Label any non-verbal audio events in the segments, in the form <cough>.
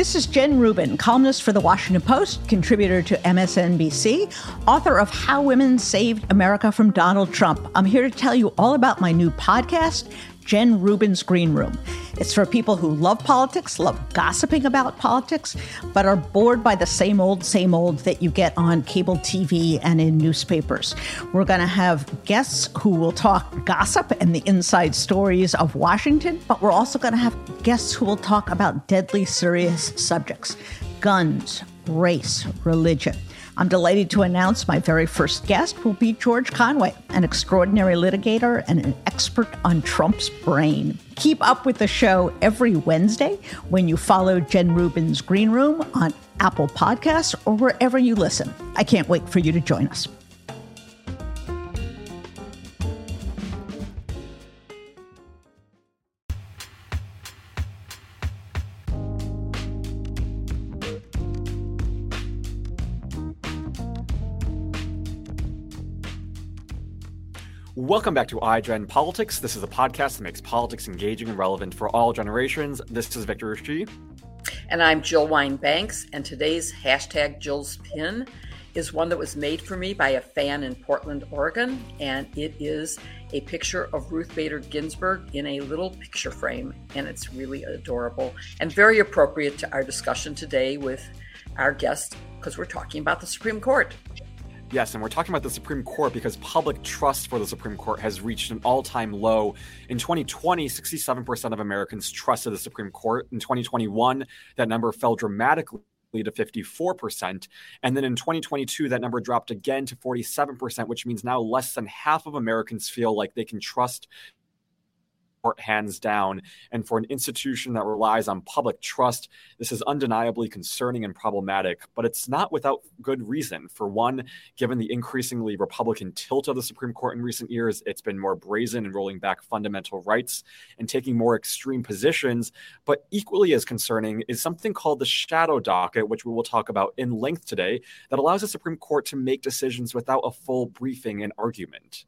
This is Jen Rubin, columnist for The Washington Post, contributor to MSNBC, author of How Women Saved America from Donald Trump. I'm here to tell you all about my new podcast, Jen Rubin's Green Room. It's for people who love politics, love gossiping about politics, but are bored by the same old, same old that you get on cable TV and in newspapers. We're going to have guests who will talk gossip and the inside stories of Washington, but we're also going to have guests who will talk about deadly serious subjects guns, race, religion. I'm delighted to announce my very first guest will be George Conway, an extraordinary litigator and an expert on Trump's brain. Keep up with the show every Wednesday when you follow Jen Rubin's Green Room on Apple Podcasts or wherever you listen. I can't wait for you to join us. Welcome back to iGen Politics. This is a podcast that makes politics engaging and relevant for all generations. This is Victor Shi. And I'm Jill Wine-Banks. And today's hashtag Jill's Pin is one that was made for me by a fan in Portland, Oregon. And it is a picture of Ruth Bader Ginsburg in a little picture frame. And it's really adorable and very appropriate to our discussion today with our guest because we're talking about the Supreme Court. Yes, and we're talking about the Supreme Court because public trust for the Supreme Court has reached an all time low. In 2020, 67% of Americans trusted the Supreme Court. In 2021, that number fell dramatically to 54%. And then in 2022, that number dropped again to 47%, which means now less than half of Americans feel like they can trust hands down. And for an institution that relies on public trust, this is undeniably concerning and problematic. But it's not without good reason. For one, given the increasingly Republican tilt of the Supreme Court in recent years, it's been more brazen in rolling back fundamental rights and taking more extreme positions. But equally as concerning is something called the shadow docket, which we will talk about in length today, that allows the Supreme Court to make decisions without a full briefing and argument.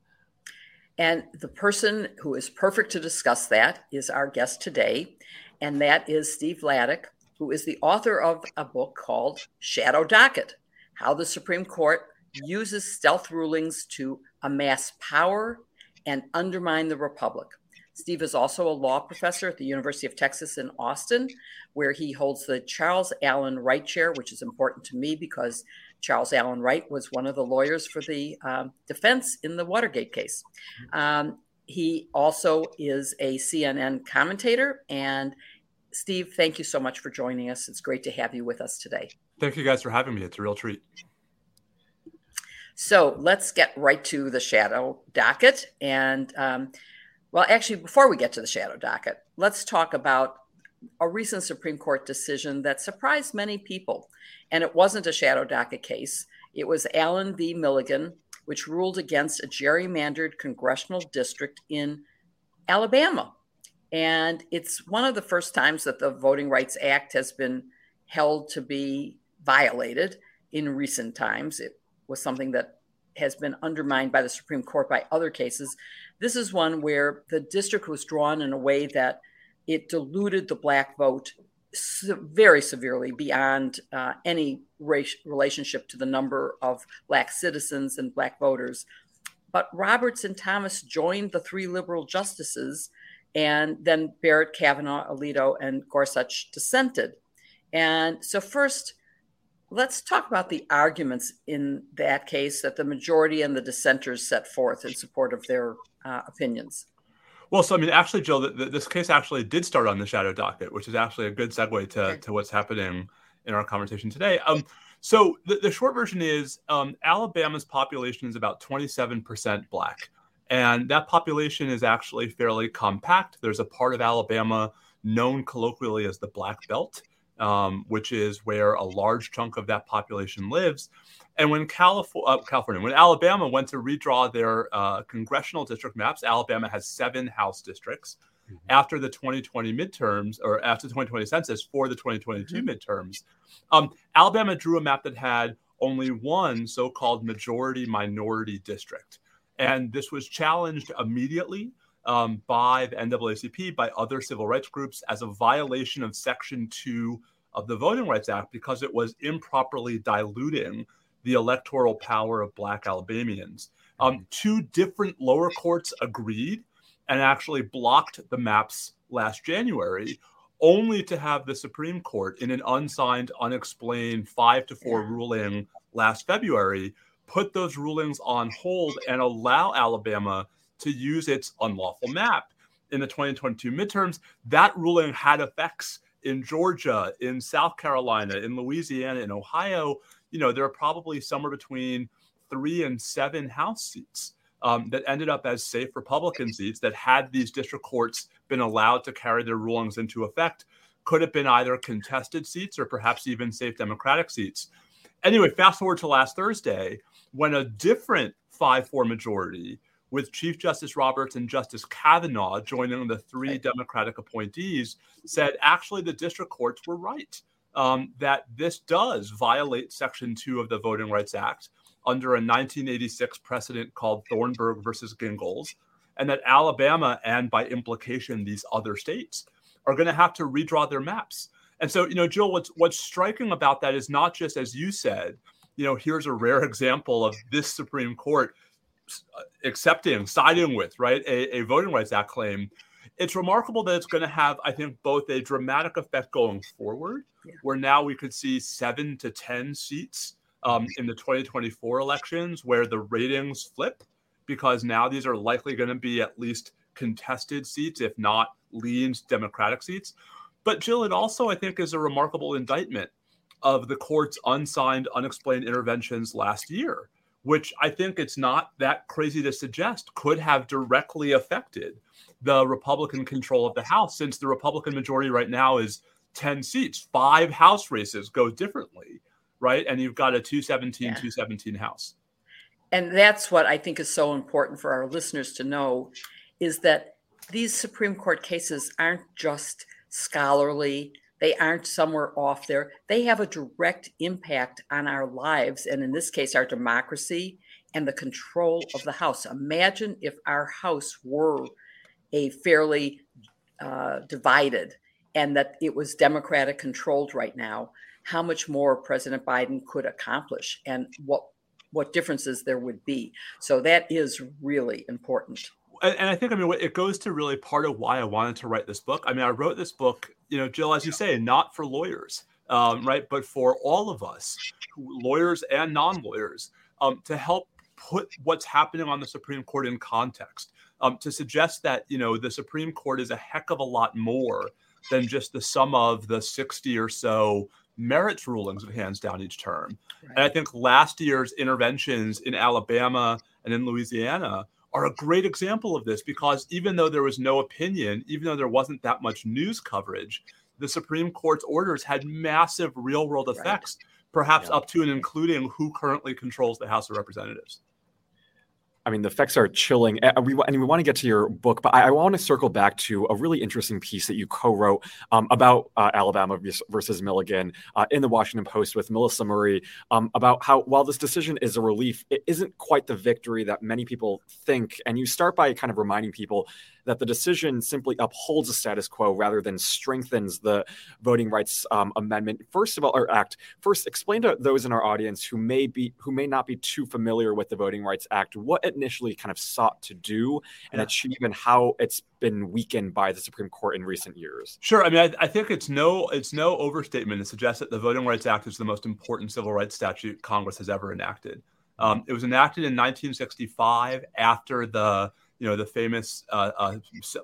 And the person who is perfect to discuss that is our guest today, and that is Steve Vladeck, who is the author of a book called Shadow Docket How the Supreme Court Uses Stealth Rulings to Amass Power and Undermine the Republic. Steve is also a law professor at the University of Texas in Austin, where he holds the Charles Allen Wright Chair, which is important to me because Charles Allen Wright was one of the lawyers for the um, defense in the Watergate case. Um, he also is a CNN commentator. And Steve, thank you so much for joining us. It's great to have you with us today. Thank you guys for having me. It's a real treat. So let's get right to the shadow docket. And um, well, actually, before we get to the shadow docket, let's talk about a recent Supreme Court decision that surprised many people. And it wasn't a shadow docket case, it was Allen v. Milligan, which ruled against a gerrymandered congressional district in Alabama. And it's one of the first times that the Voting Rights Act has been held to be violated in recent times. It was something that has been undermined by the Supreme Court by other cases. This is one where the district was drawn in a way that it diluted the black vote very severely beyond uh, any race, relationship to the number of black citizens and black voters. But Roberts and Thomas joined the three liberal justices, and then Barrett, Kavanaugh, Alito, and Gorsuch dissented. And so, first, let's talk about the arguments in that case that the majority and the dissenters set forth in support of their uh, opinions. Well, so I mean, actually, Jill, this case actually did start on the shadow docket, which is actually a good segue to, okay. to what's happening in our conversation today. Um, so the, the short version is um, Alabama's population is about 27% black. And that population is actually fairly compact. There's a part of Alabama known colloquially as the Black Belt, um, which is where a large chunk of that population lives. And when California, uh, California, when Alabama went to redraw their uh, congressional district maps, Alabama has seven House districts. Mm-hmm. After the 2020 midterms, or after the 2020 census for the 2022 mm-hmm. midterms, um, Alabama drew a map that had only one so-called majority-minority district, and this was challenged immediately um, by the NAACP, by other civil rights groups, as a violation of Section Two of the Voting Rights Act because it was improperly diluting the electoral power of Black Alabamians. Um, two different lower courts agreed and actually blocked the maps last January, only to have the Supreme Court, in an unsigned, unexplained five to four ruling last February, put those rulings on hold and allow Alabama to use its unlawful map in the 2022 midterms. That ruling had effects in Georgia, in South Carolina, in Louisiana, in Ohio. You know, there are probably somewhere between three and seven House seats um, that ended up as safe Republican seats that had these district courts been allowed to carry their rulings into effect could have been either contested seats or perhaps even safe Democratic seats. Anyway, fast forward to last Thursday when a different 5 4 majority with Chief Justice Roberts and Justice Kavanaugh joining the three Democratic appointees said actually the district courts were right. Um, that this does violate Section 2 of the Voting Rights Act under a 1986 precedent called Thornburg versus Gingles, and that Alabama and by implication these other states are going to have to redraw their maps. And so, you know, Jill, what's what's striking about that is not just as you said, you know, here's a rare <laughs> example of this Supreme Court accepting, siding with, right, a, a Voting Rights Act claim. It's remarkable that it's going to have, I think, both a dramatic effect going forward, yeah. where now we could see seven to 10 seats um, in the 2024 elections where the ratings flip because now these are likely going to be at least contested seats, if not leans Democratic seats. But Jill, it also, I think, is a remarkable indictment of the court's unsigned, unexplained interventions last year, which I think it's not that crazy to suggest could have directly affected the Republican control of the House, since the Republican majority right now is 10 seats. Five House races go differently right? And you've got a 217, yeah. 217 house. And that's what I think is so important for our listeners to know is that these Supreme Court cases aren't just scholarly, they aren't somewhere off there. They have a direct impact on our lives, and in this case, our democracy and the control of the House. Imagine if our House were a fairly uh, divided and that it was Democratic controlled right now how much more President Biden could accomplish and what what differences there would be. So that is really important. And I think, I mean, it goes to really part of why I wanted to write this book. I mean, I wrote this book, you know, Jill, as you say, not for lawyers, um, right, but for all of us, lawyers and non-lawyers, um, to help put what's happening on the Supreme Court in context. Um, to suggest that you know the Supreme Court is a heck of a lot more than just the sum of the 60 or so merits rulings of hands down each term. Right. And I think last year's interventions in Alabama and in Louisiana are a great example of this because even though there was no opinion, even though there wasn't that much news coverage, the Supreme Court's orders had massive real world effects, right. perhaps yeah. up to and including who currently controls the House of Representatives. I mean, the effects are chilling. We, and we want to get to your book, but I, I want to circle back to a really interesting piece that you co-wrote um, about uh, Alabama versus Milligan uh, in the Washington Post with Melissa Murray um, about how while this decision is a relief, it isn't quite the victory that many people think. And you start by kind of reminding people that the decision simply upholds the status quo rather than strengthens the Voting Rights um, Amendment. First of all, or Act. First, explain to those in our audience who may be who may not be too familiar with the Voting Rights Act what it initially kind of sought to do and yeah. achieve, and how it's been weakened by the Supreme Court in recent years. Sure. I mean, I, I think it's no it's no overstatement to suggest that the Voting Rights Act is the most important civil rights statute Congress has ever enacted. Um, it was enacted in 1965 after the you know the famous uh, uh,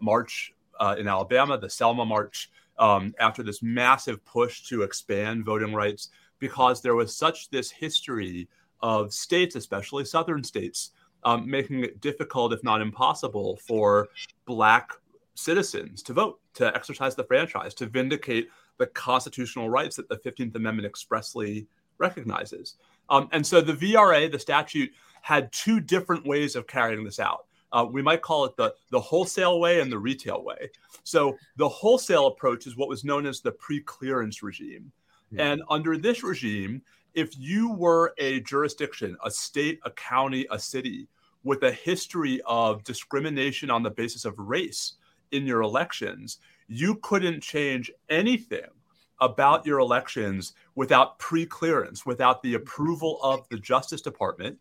march uh, in Alabama, the Selma March, um, after this massive push to expand voting rights, because there was such this history of states, especially southern states, um, making it difficult, if not impossible, for black citizens to vote, to exercise the franchise, to vindicate the constitutional rights that the 15th Amendment expressly recognizes. Um, and so the VRA, the statute, had two different ways of carrying this out. Uh, we might call it the, the wholesale way and the retail way. So the wholesale approach is what was known as the pre-clearance regime. Yeah. And under this regime, if you were a jurisdiction, a state, a county, a city with a history of discrimination on the basis of race in your elections, you couldn't change anything about your elections without pre-clearance, without the approval of the Justice Department.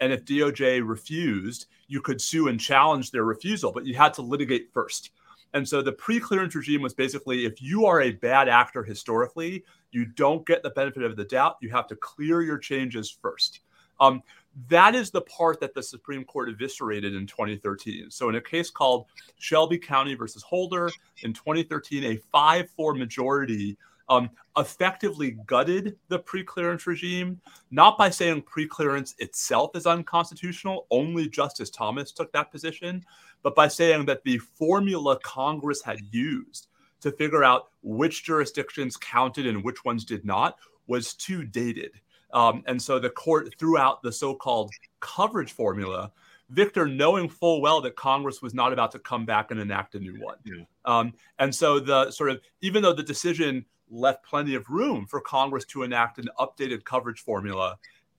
And if DOJ refused, you could sue and challenge their refusal, but you had to litigate first. And so the pre-clearance regime was basically if you are a bad actor historically, you don't get the benefit of the doubt. You have to clear your changes first. Um, that is the part that the Supreme Court eviscerated in 2013. So, in a case called Shelby County versus Holder in 2013, a 5 4 majority um, effectively gutted the pre-clearance regime, not by saying pre-clearance itself is unconstitutional. Only Justice Thomas took that position, but by saying that the formula Congress had used to figure out which jurisdictions counted and which ones did not was too dated. Um, and so the court threw out the so-called coverage formula Victor knowing full well that Congress was not about to come back and enact a new one. Yeah. Um, and so the sort of, even though the decision left plenty of room for Congress to enact an updated coverage formula.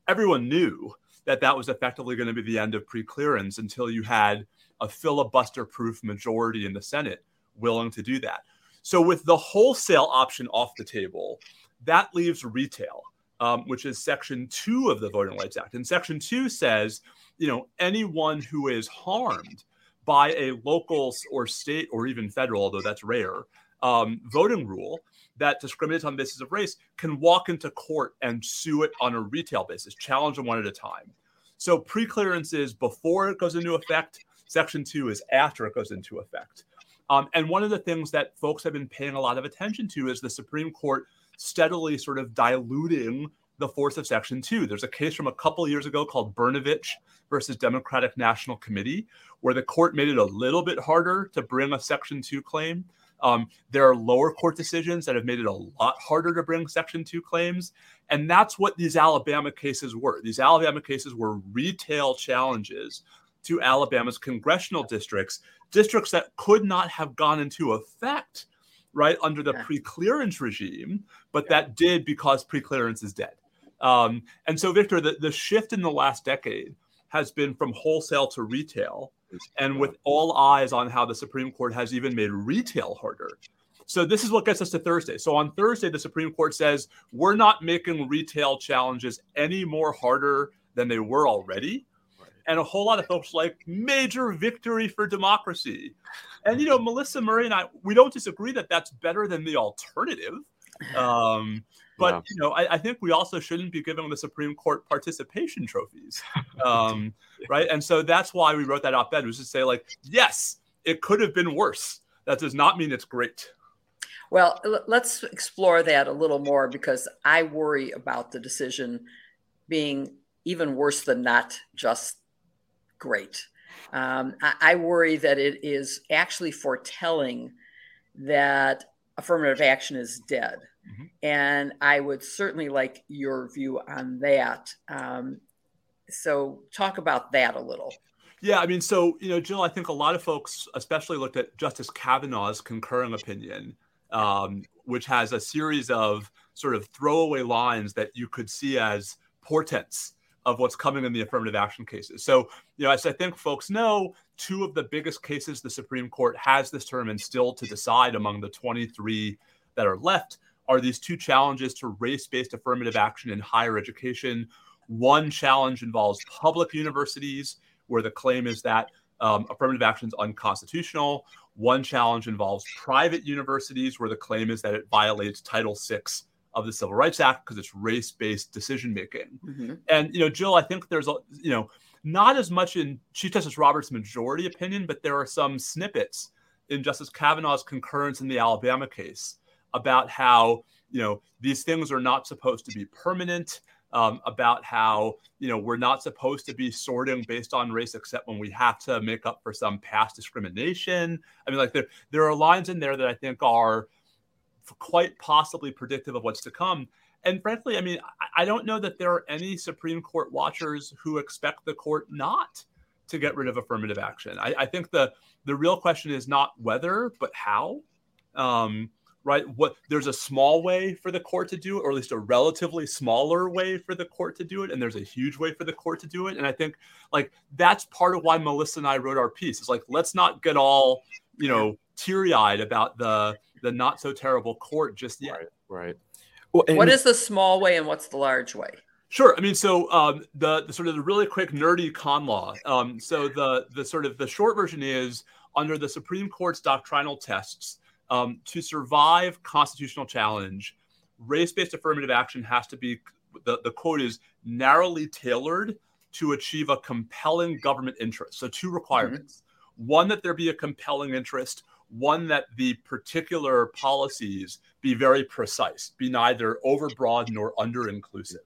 Everyone knew that that was effectively going to be the end of preclearance until you had a filibuster proof majority in the Senate willing to do that. So, with the wholesale option off the table, that leaves retail, um, which is Section 2 of the Voting Rights Act. And Section 2 says, you know, anyone who is harmed by a local or state or even federal, although that's rare, um, voting rule that discriminates on basis of race can walk into court and sue it on a retail basis, challenge them one at a time. So pre-clearance is before it goes into effect. Section two is after it goes into effect. Um, and one of the things that folks have been paying a lot of attention to is the Supreme Court steadily sort of diluting the force of Section 2. There's a case from a couple years ago called Brnovich versus Democratic National Committee, where the court made it a little bit harder to bring a Section 2 claim. Um, there are lower court decisions that have made it a lot harder to bring Section 2 claims. And that's what these Alabama cases were. These Alabama cases were retail challenges to Alabama's congressional districts, districts that could not have gone into effect right under the yeah. pre-clearance regime, but yeah. that did because pre-clearance is dead. Um, and so, Victor, the, the shift in the last decade has been from wholesale to retail and with all eyes on how the Supreme Court has even made retail harder. So this is what gets us to Thursday. So on Thursday, the Supreme Court says we're not making retail challenges any more harder than they were already. And a whole lot of folks like major victory for democracy. And you know, Melissa Murray and I, we don't disagree that that's better than the alternative. <laughs> Um, but yeah. you know, I, I, think we also shouldn't be giving the Supreme Court participation trophies, <laughs> um, right? And so that's why we wrote that op-ed was to say like, yes, it could have been worse. That does not mean it's great. Well, let's explore that a little more because I worry about the decision being even worse than not just great. Um, I, I worry that it is actually foretelling that affirmative action is dead. Mm-hmm. And I would certainly like your view on that. Um, so, talk about that a little. Yeah, I mean, so, you know, Jill, I think a lot of folks, especially looked at Justice Kavanaugh's concurring opinion, um, which has a series of sort of throwaway lines that you could see as portents of what's coming in the affirmative action cases. So, you know, as I think folks know, two of the biggest cases the Supreme Court has this term and still to decide among the 23 that are left are these two challenges to race based affirmative action in higher education. One challenge involves public universities, where the claim is that um, affirmative action is unconstitutional. One challenge involves private universities, where the claim is that it violates Title VI of the Civil Rights Act because it's race-based decision making. Mm-hmm. And you know, Jill, I think there's a you know not as much in Chief Justice Roberts' majority opinion, but there are some snippets in Justice Kavanaugh's concurrence in the Alabama case about how you know these things are not supposed to be permanent um, about how you know we're not supposed to be sorting based on race except when we have to make up for some past discrimination. I mean like there there are lines in there that i think are quite possibly predictive of what's to come. And frankly i mean i don't know that there are any supreme court watchers who expect the court not to get rid of affirmative action. I, I think the the real question is not whether but how. Um, right what there's a small way for the court to do it or at least a relatively smaller way for the court to do it and there's a huge way for the court to do it and i think like that's part of why melissa and i wrote our piece it's like let's not get all you know teary eyed about the the not so terrible court just yet. Right. Right. Well, what is the small way and what's the large way? Sure. I mean, so um, the, the sort of the really quick nerdy con law. Um, so the the sort of the short version is under the Supreme Court's doctrinal tests um, to survive constitutional challenge, race-based affirmative action has to be the, the quote is narrowly tailored to achieve a compelling government interest. So two requirements: mm-hmm. one that there be a compelling interest, one that the particular policies be very precise, be neither overbroad nor under inclusive.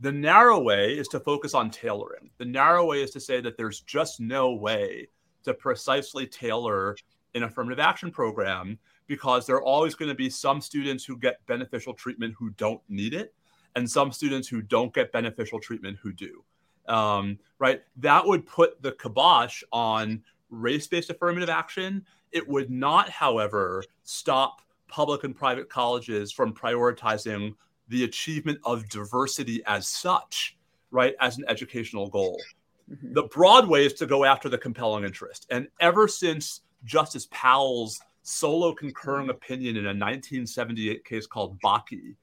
The narrow way is to focus on tailoring. The narrow way is to say that there's just no way to precisely tailor an affirmative action program because there are always going to be some students who get beneficial treatment who don't need it and some students who don't get beneficial treatment who do. Um, right? That would put the kibosh on race based affirmative action. It would not, however, stop public and private colleges from prioritizing the achievement of diversity as such, right, as an educational goal. Mm-hmm. The broad way is to go after the compelling interest. And ever since Justice Powell's solo concurring opinion in a 1978 case called Bakke,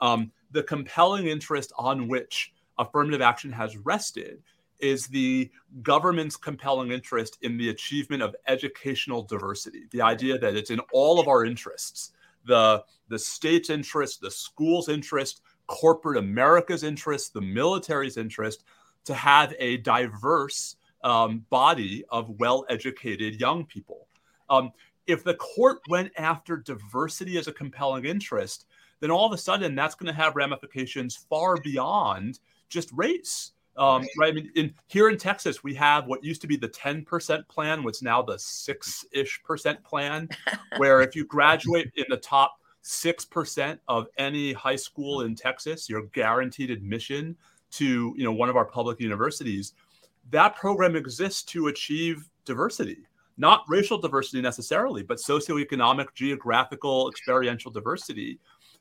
um, the compelling interest on which affirmative action has rested is the government's compelling interest in the achievement of educational diversity. The idea that it's in all of our interests the the state's interest, the school's interest, corporate America's interest, the military's interest to have a diverse um, body of well-educated young people. Um, if the court went after diversity as a compelling interest, then all of a sudden that's going to have ramifications far beyond just race. Um, right. I mean, in, here in Texas, we have what used to be the 10% plan, what's now the six ish percent plan, <laughs> where if you graduate in the top 6% of any high school in Texas, you're guaranteed admission to, you know, one of our public universities. That program exists to achieve diversity, not racial diversity necessarily, but socioeconomic, geographical, experiential diversity.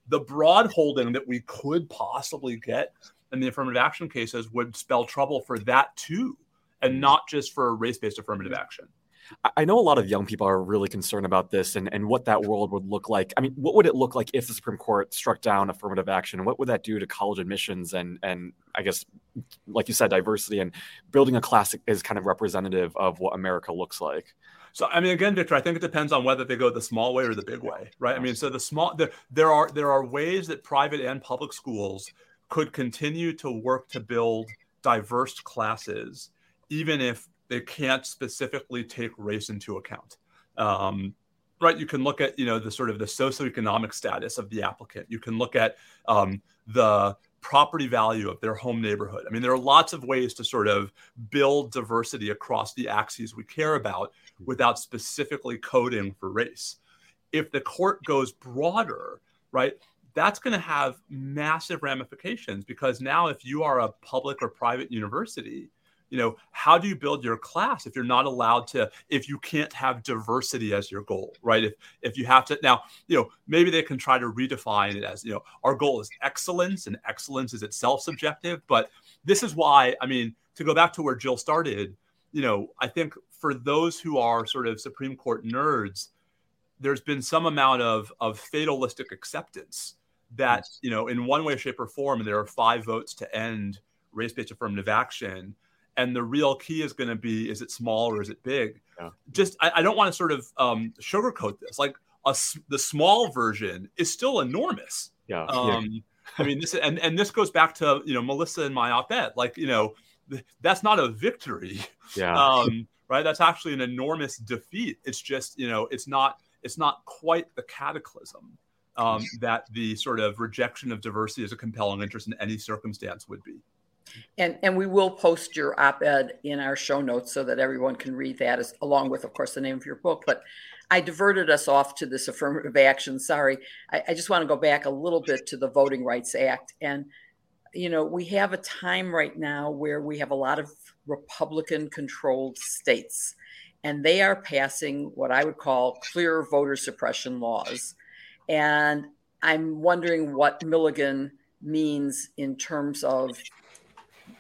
The broad holding that we could possibly get in the affirmative action cases would spell trouble for that too, and not just for race based affirmative action. I know a lot of young people are really concerned about this and, and what that world would look like. I mean, what would it look like if the Supreme Court struck down affirmative action? What would that do to college admissions and and I guess, like you said, diversity and building a class is kind of representative of what America looks like. So I mean, again, Victor, I think it depends on whether they go the small way or the big way, right? I mean, so the small there, there are there are ways that private and public schools could continue to work to build diverse classes, even if they can't specifically take race into account. Um, right? You can look at you know the sort of the socioeconomic status of the applicant. You can look at um, the property value of their home neighborhood. I mean, there are lots of ways to sort of build diversity across the axes we care about without specifically coding for race. If the court goes broader, right, that's going to have massive ramifications because now if you are a public or private university you know how do you build your class if you're not allowed to if you can't have diversity as your goal right? If if you have to now you know maybe they can try to redefine it as you know our goal is excellence and excellence is itself subjective but this is why i mean to go back to where jill started you know i think for those who are sort of supreme court nerds there's been some amount of of fatalistic acceptance that you know in one way shape or form there are five votes to end race-based affirmative action and the real key is going to be is it small or is it big? Yeah. just I, I, don't want to sort of um, sugarcoat this. Like a, the small version is still enormous. Yeah, um, yeah. i mean this and, and this goes back to you know melissa and my op-ed. Like you know that's not a victory. Yeah. <laughs> Um, right? That's actually an enormous defeat. It's just you know it's not it's not quite the cataclysm um, that the sort of rejection of diversity as a compelling interest in any circumstance would be. And and we will post your op-ed in our show notes so that everyone can read that, as, along with, of course, the name of your book. But I diverted us off to this affirmative action. Sorry, I, I just want to go back a little bit to the Voting Rights Act. And you know, we have a time right now where we have a lot of Republican-controlled states, and they are passing what I would call clear voter suppression laws and I'm wondering what Milligan means in terms of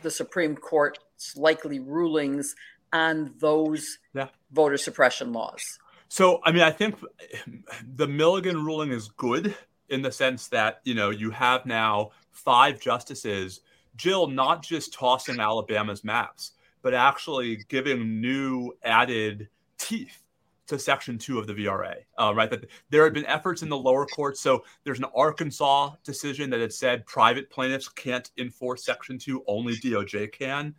the Supreme Court's likely rulings on those yeah. voter suppression laws. So, I mean, I think the Milligan ruling is good in the sense that, you know, you have now five justices, Jill, not just tossing Alabama's maps, but actually giving new added teeth to Section 2 of the VRA, uh, right? That there had been efforts in the lower courts. So there's an Arkansas decision that had said private plaintiffs can't enforce Section 2, only DOJ can.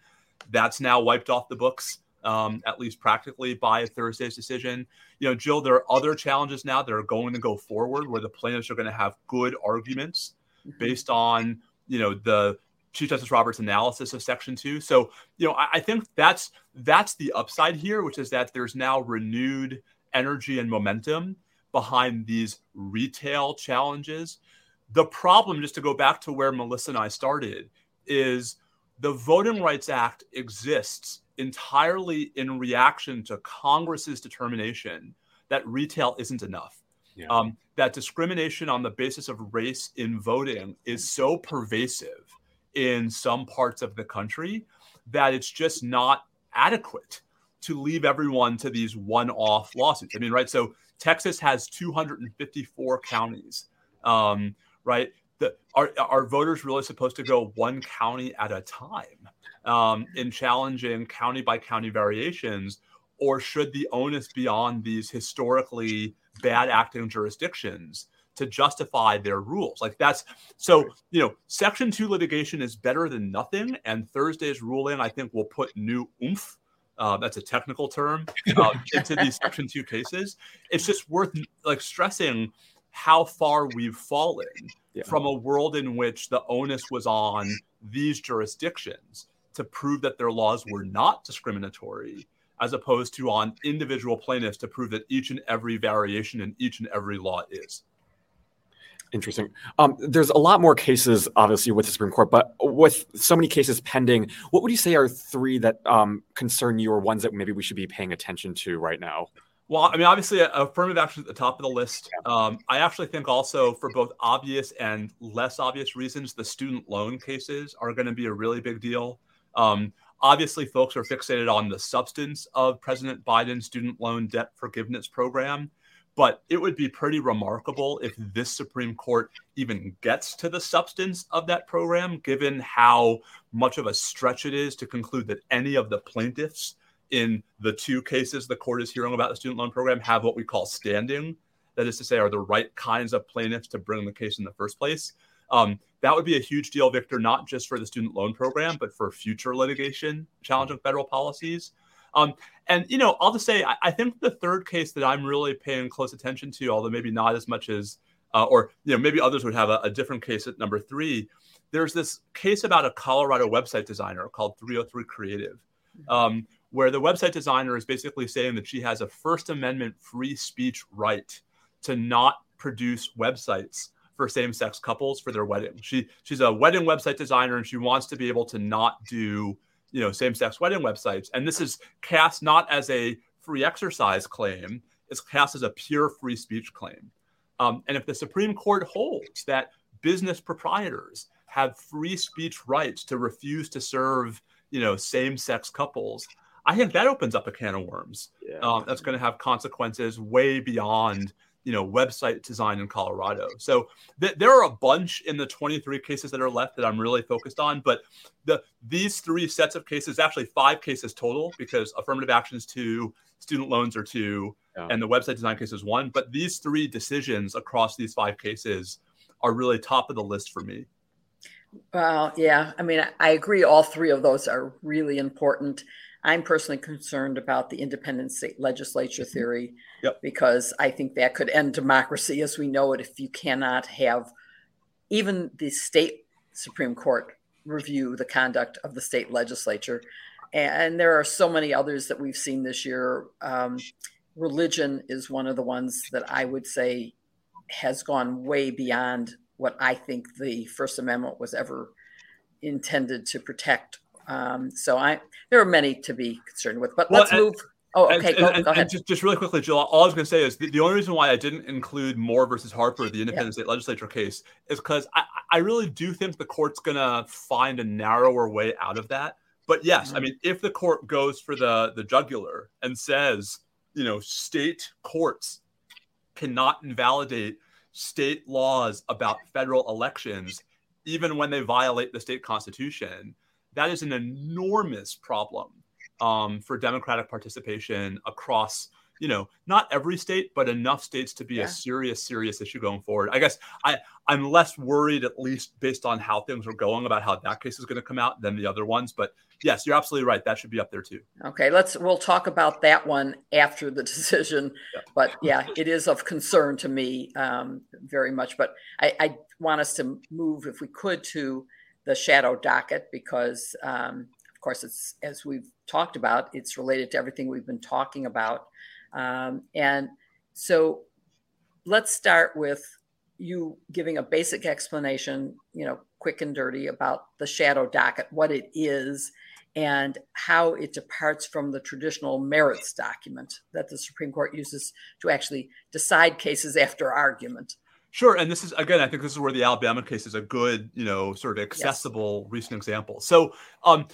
That's now wiped off the books um, at least practically by Thursday's decision. You know, Jill, there are other challenges now that are going to go forward where the plaintiffs are going to have good arguments mm-hmm. based on you know the Chief Justice Roberts' analysis of Section Two. So you know, I, I think that's that's the upside here, which is that there's now renewed energy and momentum behind these retail challenges. The problem, just to go back to where Melissa and I started, is the Voting Rights Act exists entirely in reaction to Congress's determination that retail isn't enough. Yeah. Um, that discrimination on the basis of race in voting is so pervasive in some parts of the country that it's just not adequate to leave everyone to these one-off lawsuits. I mean, right? So Texas has 254 counties, um, right? The, are, are voters really supposed to go one county at a time? um, in challenging county by county variations, or should the onus be on these historically bad acting jurisdictions to justify their rules? Like that's so, you know, Section 2 litigation is better than nothing. And Thursday's ruling, I think, will put new oomph. Uh, that's a technical term uh, <laughs> into these Section 2 cases. It's just worth like stressing how far we've fallen yeah. from a world in which the onus was on these jurisdictions to prove that their laws were not discriminatory, as opposed to on individual plaintiffs to prove that each and every variation in each and every law is. Interesting. Um, there's a lot more cases, obviously, with the Supreme Court, but with so many cases pending, what would you say are three that um, concern you or ones that maybe we should be paying attention to right now? Well, I mean, obviously, affirmative action at the top of the list. Um, I actually think also for both obvious and less obvious reasons, the student loan cases are going to be a really big deal. Um, obviously, folks are fixated on the substance of President Biden's student loan debt forgiveness program. But it would be pretty remarkable if this Supreme Court even gets to the substance of that program, given how much of a stretch it is to conclude that any of the plaintiffs in the two cases the court is hearing about the student loan program have what we call standing. That is to say, are the right kinds of plaintiffs to bring the case in the first place. Um, that would be a huge deal, Victor, not just for the student loan program, but for future litigation challenging federal policies. Um, and you know, I'll just say, I, I, think the third case that I'm really paying close attention to, although maybe not as much as, uh, or you know, maybe others would have a, a, different case at number three. There's this case about a Colorado website designer called 303 Creative, um, where the website designer is basically saying that she has a First Amendment free speech right to not produce websites for same-sex couples for their wedding. She she's a wedding website designer and she wants to be able to not do, you know, same-sex wedding websites. And this is cast not as a free exercise claim, it's cast as a pure free speech claim. Um, and if the Supreme Court holds that business proprietors have free speech rights to refuse to serve, you know, same-sex couples, I think that opens up a can of worms. Yeah. Um, that's going to have consequences way beyond you know website design in Colorado. So th- there are a bunch in the 23 cases that are left that I'm really focused on. But the these three sets of cases, actually five cases total, because affirmative actions two, student loans are two, yeah. and the website design case is one. But these three decisions across these five cases are really top of the list for me. Well, yeah, I mean, I agree. All three of those are really important. I'm personally concerned about the independent state legislature mm-hmm. theory yep. because I think that could end democracy as we know it if you cannot have even the state Supreme Court review the conduct of the state legislature. And there are so many others that we've seen this year. Um, religion is one of the ones that I would say has gone way beyond what I think the First Amendment was ever intended to protect um, so I there are many to be concerned with, but well, let's and, move. Oh, okay. And, go, and, go ahead. just, just really quickly, Jill, all I was going to say is the, the, only reason why I didn't include Moore versus Harper, the independent state legislature case, is because I, I really do think the court's going to find a narrower way out of that. But yes, mm-hmm. I mean, if the court goes for the the jugular and says you know, state courts cannot invalidate state laws about federal elections, even when they violate the state constitution, that is an enormous problem um, for democratic participation across you know not every state but enough states to be yeah. a serious serious issue going forward i guess i i'm less worried at least based on how things are going about how that case is going to come out than the other ones but yes you're absolutely right that should be up there too okay let's we'll talk about that one after the <laughs> decision yeah. but yeah it is of concern to me um, very much but I, I want us to move if we could to the shadow docket because um, of course it's as we've talked about it's related to everything we've been talking about um, and so let's start with you giving a basic explanation, you know, quick and dirty about the shadow docket, what it is, and how it departs from the traditional merits docket that the Supreme Court uses to actually decide cases after argument. Sure, and this is again, I think this is where the Alabama case is a good, you know, sort of accessible yes. recent example. So, um,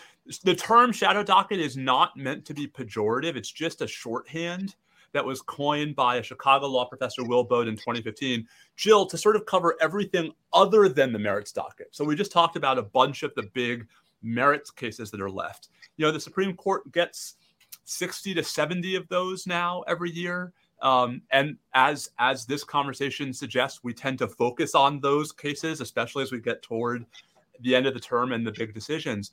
the term shadow docket is not meant to be pejorative; it's just a shorthand that was coined by a Chicago law professor, Will Baude, in 2015, Jill, to sort of cover everything other than the merits docket. So we just talked about a bunch of the big merits cases that are left. You know, the Supreme Court gets 60 to 70 of those now every year. Um, and as as this conversation suggests, we tend to focus on those cases, especially as we get toward the end of the term and the big decisions.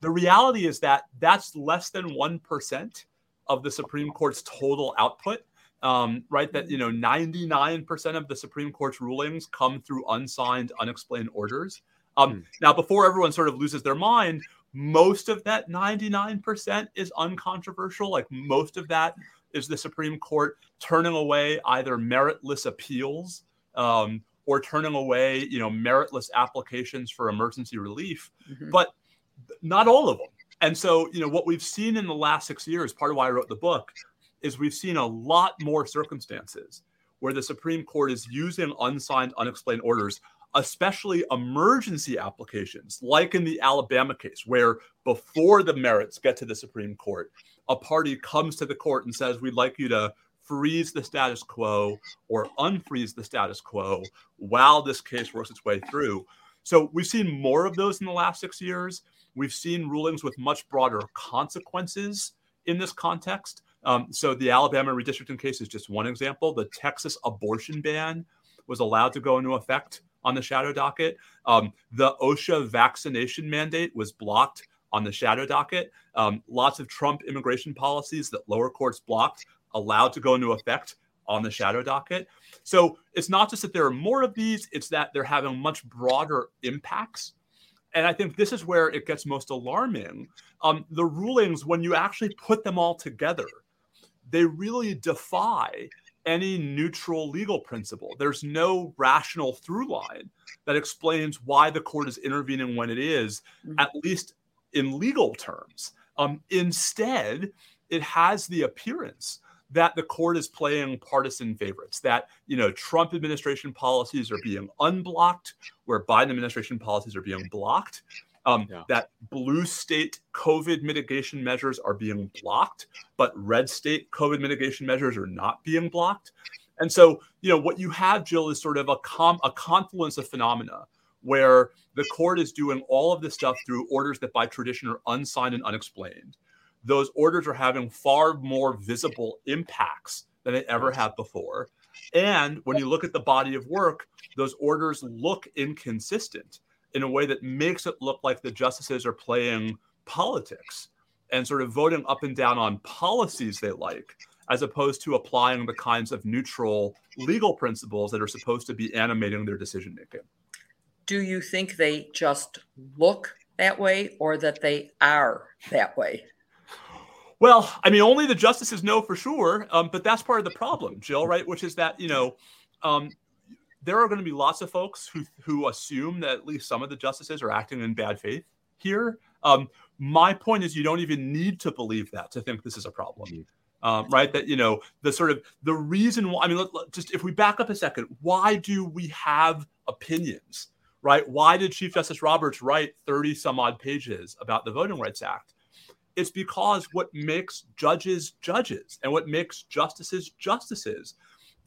The reality is that that's less than one percent of the Supreme Court's total output. Um, right, that you know, 99% of the Supreme Court's rulings come through unsigned, unexplained orders. Um, mm. Now, before everyone sort of loses their mind, most of that 99% is uncontroversial. Like most of that is the Supreme Court turning away either meritless appeals um, or turning away, you know, meritless applications for emergency relief. Mm-hmm. But not all of them. And so, you know, what we've seen in the last six years, part of why I wrote the book, is we've seen a lot more circumstances where the Supreme Court is using unsigned, unexplained orders, especially emergency applications, like in the Alabama case, where before the merits get to the Supreme Court, a party comes to the court and says, We'd like you to freeze the status quo or unfreeze the status quo while this case works its way through. So we've seen more of those in the last six years. We've seen rulings with much broader consequences in this context. Um, so the Alabama redistricting case is just one example. The Texas abortion ban was allowed to go into effect on the shadow docket. Um, the OSHA vaccination mandate was blocked on the shadow docket. Um, lots of Trump immigration policies that lower courts blocked allowed to go into effect on the shadow docket. So it's not just that there are more of these, it's that they're having much broader impacts and I think this is where it gets most alarming. Um, the rulings, when you actually put them all together, they really defy any neutral legal principle. There's no rational through line that explains why the court is intervening when it is, mm-hmm. at least in legal terms. Um, instead, it has the appearance that the court is playing partisan favorites, that, you know, Trump administration policies are being unblocked, where Biden administration policies are being blocked. Um, yeah. That blue state COVID mitigation measures are being blocked, but red state COVID mitigation measures are not being blocked. And so, you know, what you have, Jill, is sort of a, com- a confluence of phenomena where the court is doing all of this stuff through orders that by tradition are unsigned and unexplained those orders are having far more visible impacts than they ever had before. And when you look at the body of work, those orders look inconsistent in a way that makes it look like the justices are playing politics and sort of voting up and down on policies they like, as opposed to applying the kinds of neutral legal principles that are supposed to be animating their decision making. Do you think they just look that way or that they are that way? Well, I mean, only the justices know for sure, um, but that's part of the problem, Jill, right? Which is that you know, um, there are going to be lots of folks who who assume that at least some of the justices are acting in bad faith here. Um, my point is, you don't even need to believe that to think this is a problem. Um, right that you know the sort of the reason why i mean let, let, just if we back up a second why do we have opinions right why did chief justice roberts write 30 some odd pages about the voting rights act It's because what makes judges judges and what makes justices justices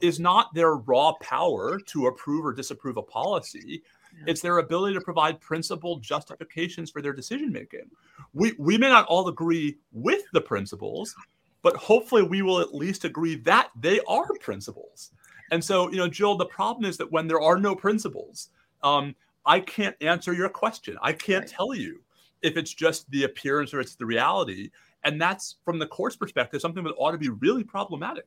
is not their raw power to approve or disapprove a policy. Yeah. It's their ability to provide principled justifications for their decision making. We, we may not all agree with the principles, but hopefully we will at least agree that they are principles. And so, you know, Jill, the problem is that when there are no principles, um, I can't answer your question. I can't right. tell you if it's just the appearance or it's the reality. And that's from the court's perspective, something that ought to be really problematic.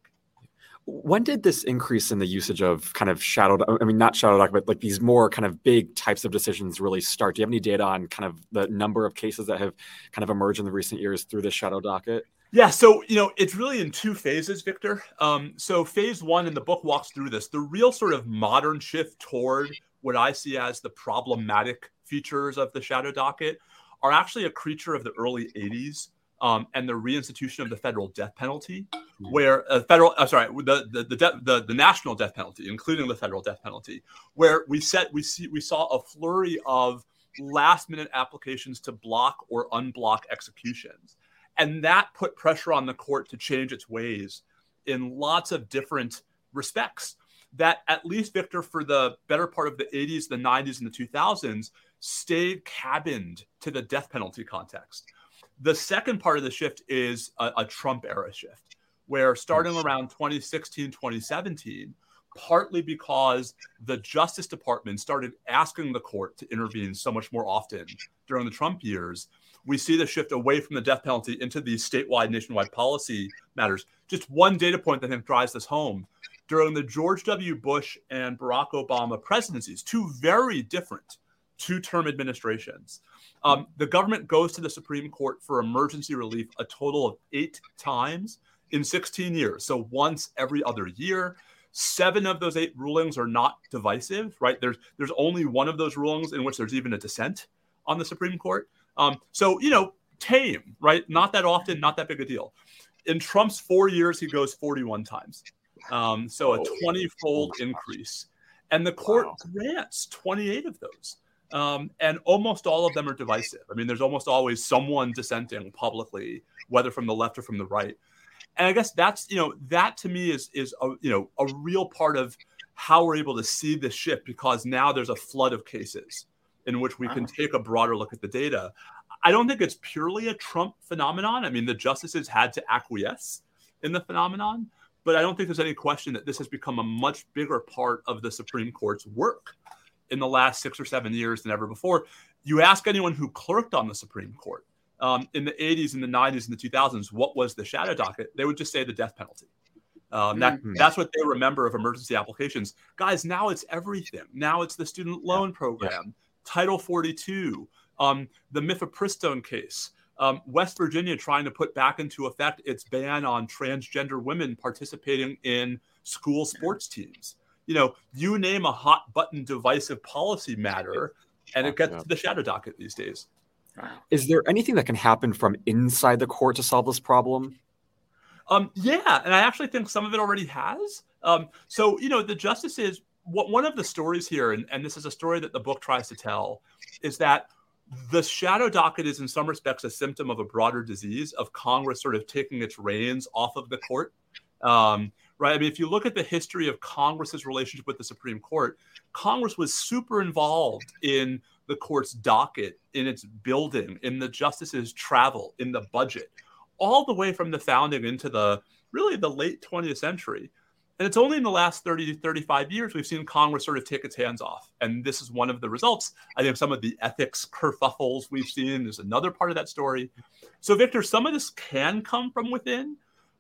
When did this increase in the usage of kind of shadow, I mean, not shadow doc, but like these more kind of big types of decisions really start? Do you have any data on kind of the number of cases that have kind of emerged in the recent years through the shadow docket? Yeah, so you know it's really in two phases, Victor. Um, so phase one, and the book walks through this. The real sort of modern shift toward what I see as the problematic features of the shadow docket are actually a creature of the early '80s um, and the reinstitution of the federal death penalty, hmm. where uh, federal, uh, sorry, the the the, de- the the national death penalty, including the federal death penalty, where we set we see we saw a flurry of last minute applications to block or unblock executions and that put pressure on the court to change its ways in lots of different respects. That at least Victor, for the better part of the 80s, the 90s, and the 2000s, stayed cabined to the death penalty context. The second part of the shift is a, a Trump era shift, where starting around 2016, 2017, partly because the Justice Department started asking the court to intervene so much more often during the Trump years, we see the shift away from the death penalty into these statewide, nationwide policy matters. Just one data point that I think drives this home. During the George W. Bush and Barack Obama presidencies, two very different two term administrations, um, the government goes to the Supreme Court for emergency relief a total of eight times in 16 years. So once every other year. Seven of those eight rulings are not divisive, right? There's there's only one of those rulings in which there's even a dissent on the Supreme Court. Um, so, you know, tame, right? Not that often, not that big a deal. In Trump's four years, he goes 41 times. Um, so a 20 fold increase. And the court wow. grants 28 of those. Um, and almost all of them are divisive. I mean, there's almost always someone dissenting publicly, whether from the left or from the right. And I guess that's you know that to me is is a you know a real part of how we're able to see this shift because now there's a flood of cases in which we can take a broader look at the data. I don't think it's purely a Trump phenomenon. I mean, the justices had to acquiesce in the phenomenon, but I don't think there's any question that this has become a much bigger part of the Supreme Court's work in the last six or seven years than ever before. You ask anyone who clerked on the Supreme Court um, in the 80s and the 90s and the 2000s, what was the shadow docket? They would just say the death penalty. Um, that, mm-hmm. That's what they remember of emergency applications. Guys, now it's everything. Now it's the student loan program. Title 42, um, the mifepristone case, um, West Virginia trying to put back into effect its ban on transgender women participating in school sports teams. You know, you name a hot button divisive policy matter, and it gets to the shadow docket these days. Is there anything that can happen from inside the court to solve this problem? Um, yeah, and I actually think some of it already has. Um, so, you know, the justices one of the stories here, and, and this is a story that the book tries to tell, is that the shadow docket is in some respects a symptom of a broader disease of Congress sort of taking its reins off of the court. Um, right? I mean, if you look at the history of Congress's relationship with the Supreme Court, Congress was super involved in the court's docket, in its building, in the justices' travel, in the budget, all the way from the founding into the really the late 20th century. And it's only in the last 30 to 35 years we've seen Congress sort of take its hands off. And this is one of the results. I think some of the ethics kerfuffles we've seen is another part of that story. So, Victor, some of this can come from within,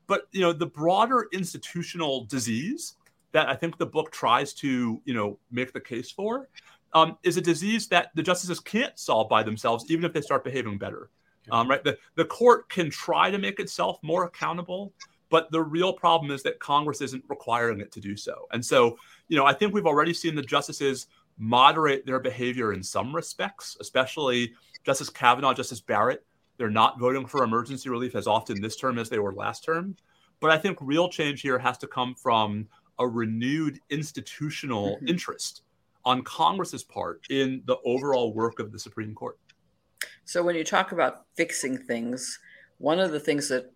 but you know, the broader institutional disease that I think the book tries to, you know, make the case for um, is a disease that the justices can't solve by themselves, even if they start behaving better. Um, right? The, the court can try to make itself more accountable, but the real problem is that Congress isn't requiring it to do so. And so, you know, I think we've already seen the justices moderate their behavior in some respects, especially Justice Kavanaugh, Justice Barrett. They're not voting for emergency relief as often this term as they were last term. But I think real change here has to come from a renewed institutional mm-hmm. interest on Congress's part in the overall work of the Supreme Court. So when you talk about fixing things, One of the things that